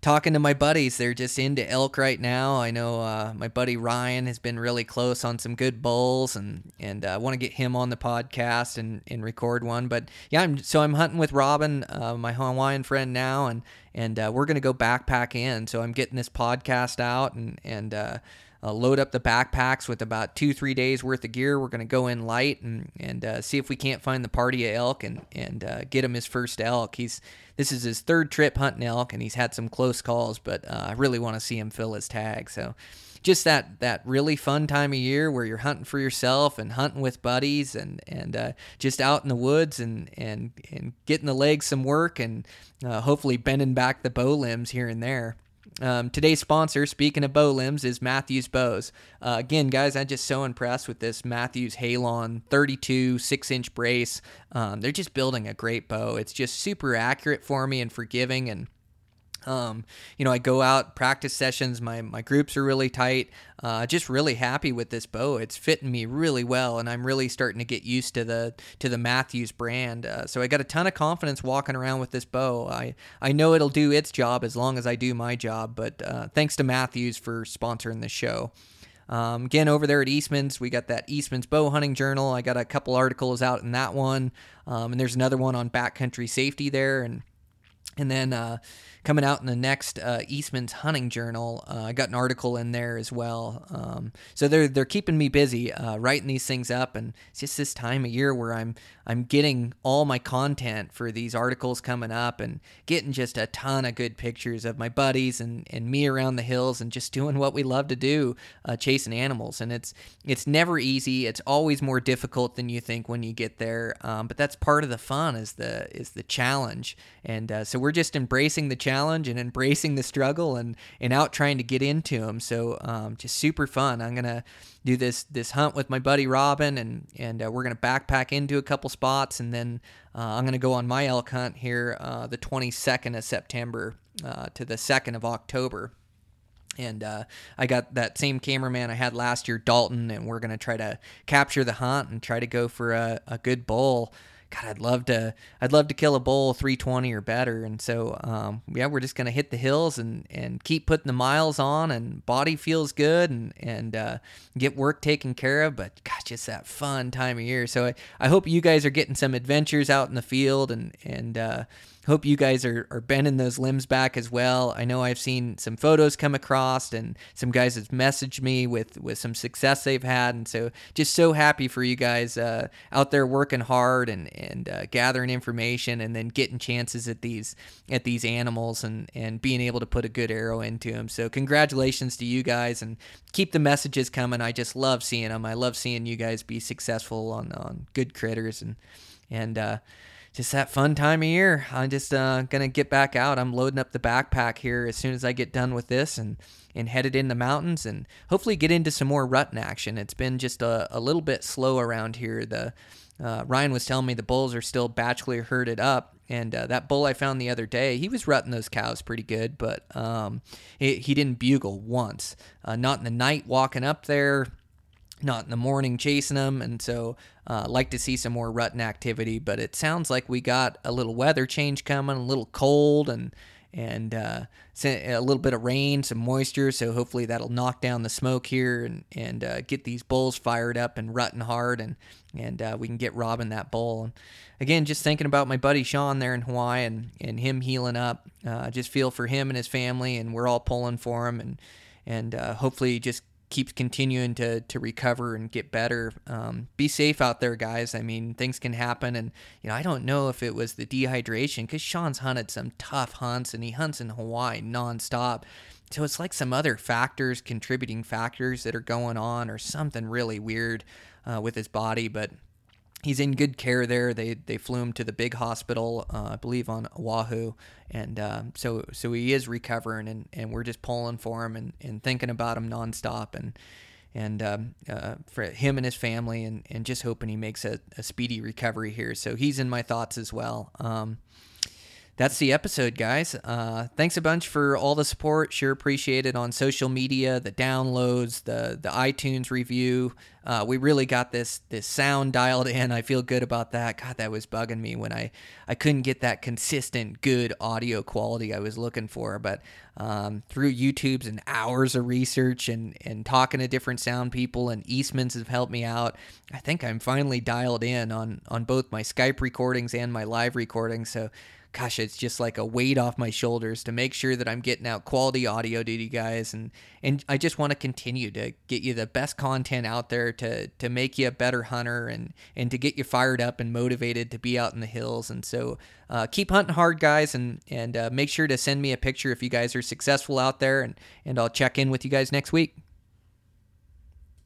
talking to my buddies, they're just into elk right now. I know uh, my buddy Ryan has been really close on some good bulls, and and I uh, want to get him on the podcast and, and record one. But yeah, I'm so I'm hunting with Robin, uh, my Hawaiian friend now, and and uh, we're gonna go backpack in. So I'm getting this podcast out and and uh, load up the backpacks with about two three days worth of gear. We're going to go in light and and uh, see if we can't find the party of elk and and uh, get him his first elk. He's this is his third trip hunting elk and he's had some close calls, but uh, I really want to see him fill his tag. So just that that really fun time of year where you're hunting for yourself and hunting with buddies and and uh, just out in the woods and and and getting the legs some work and uh, hopefully bending back the bow limbs here and there. Um, today's sponsor, speaking of bow limbs, is Mathews Bows. Uh, again, guys, I'm just so impressed with this Mathews Halon 32 six inch brace. Um, they're just building a great bow. It's just super accurate for me and forgiving and Um, you know, I go out practice sessions. My my groups are really tight. Uh, just really happy with this bow. It's fitting me really well, and I'm really starting to get used to the to the Mathews brand. Uh, so I got a ton of confidence walking around with this bow. I I know it'll do its job as long as I do my job. But uh, thanks to Mathews for sponsoring the show. Um, again, over there at Eastman's, we got that Eastman's Bow Hunting Journal. I got a couple articles out in that one, um, and there's another one on backcountry safety there, and and then uh, coming out in the next uh, Eastman's Hunting Journal, uh, I got an article in there as well. Um, so they're they're keeping me busy uh, writing these things up, and it's just this time of year where I'm I'm getting all my content for these articles coming up, and getting just a ton of good pictures of my buddies and, and me around the hills, and just doing what we love to do, uh, chasing animals. And it's it's never easy. It's always more difficult than you think when you get there. Um, but that's part of the fun is the is the challenge, and uh, so we're just embracing the challenge and embracing the struggle and and out trying to get into them. So um, just super fun. I'm gonna do this this hunt with my buddy Robin, and and uh, we're gonna backpack into a couple spots, and then uh, I'm gonna go on my elk hunt here uh, the 22nd of September uh, to the 2nd of October. And uh, I got that same cameraman I had last year, Dalton, and we're gonna try to capture the hunt and try to go for a, a good bull. God, I'd love to. I'd love to kill a bull 320 or better. And so, um, yeah, we're just gonna hit the hills and and keep putting the miles on, and body feels good, and and uh, get work taken care of. But gosh, just that fun time of year. So I, I hope you guys are getting some adventures out in the field, and and uh, hope you guys are, are bending those limbs back as well. I know I've seen some photos come across and some guys have messaged me with, with some success they've had. And so just so happy for you guys uh, out there working hard and, and uh, gathering information and then getting chances at these at these animals and, and being able to put a good arrow into them. So congratulations to you guys and keep the messages coming. I just love seeing them. I love seeing you guys be successful on, on good critters and and uh, just that fun time of year. I'm just uh, gonna get back out. I'm loading up the backpack here as soon as I get done with this, and and headed in the mountains, and hopefully get into some more rutting action. It's been just a, a little bit slow around here. The uh, Ryan was telling me the bulls are still bachelor herded up, and uh, that bull I found the other day, he was rutting those cows pretty good, but um, he, he didn't bugle once. Uh, not in the night walking up there, not in the morning chasing them, and so uh, like to see some more rutting activity. But it sounds like we got a little weather change coming, a little cold, and and uh, a little bit of rain, some moisture. So hopefully that'll knock down the smoke here and and uh, get these bulls fired up and rutting hard, and and uh, we can get Robin that bull. And again, just thinking about my buddy Sean there in Hawaii and and him healing up. Uh, just feel for him and his family, and we're all pulling for him, and and uh, hopefully just keeps continuing to to recover and get better. Um, be safe out there, guys. I mean, things can happen, and you know, I don't know if it was the dehydration because Sean's hunted some tough hunts, and he hunts in Hawaii nonstop. So it's like some other factors, contributing factors that are going on, or something really weird uh, with his body. But he's in good care there. They they flew him to the big hospital, uh, I believe on Oahu, and uh, so so he is recovering, and, and we're just pulling for him and, and thinking about him nonstop, and and um, uh, for him and his family, and, and just hoping he makes a, a speedy recovery here. So he's in my thoughts as well. Um, that's the episode, guys. Uh, thanks a bunch for all the support. Sure appreciate it on social media, the downloads, the the iTunes review. Uh, we really got this this sound dialed in. I feel good about that. God, that was bugging me when I I couldn't get that consistent good audio quality I was looking for. But um, through YouTube's and hours of research and and talking to different sound people and Eastman's have helped me out. I think I'm finally dialed in on on both my Skype recordings and my live recordings. So gosh, it's just like a weight off my shoulders to make sure that I'm getting out quality audio to you guys, and and I just want to continue to get you the best content out there to to make you a better hunter and and to get you fired up and motivated to be out in the hills. And so uh, keep hunting hard, guys, and and uh, make sure to send me a picture if you guys are successful out there, and and I'll check in with you guys next week.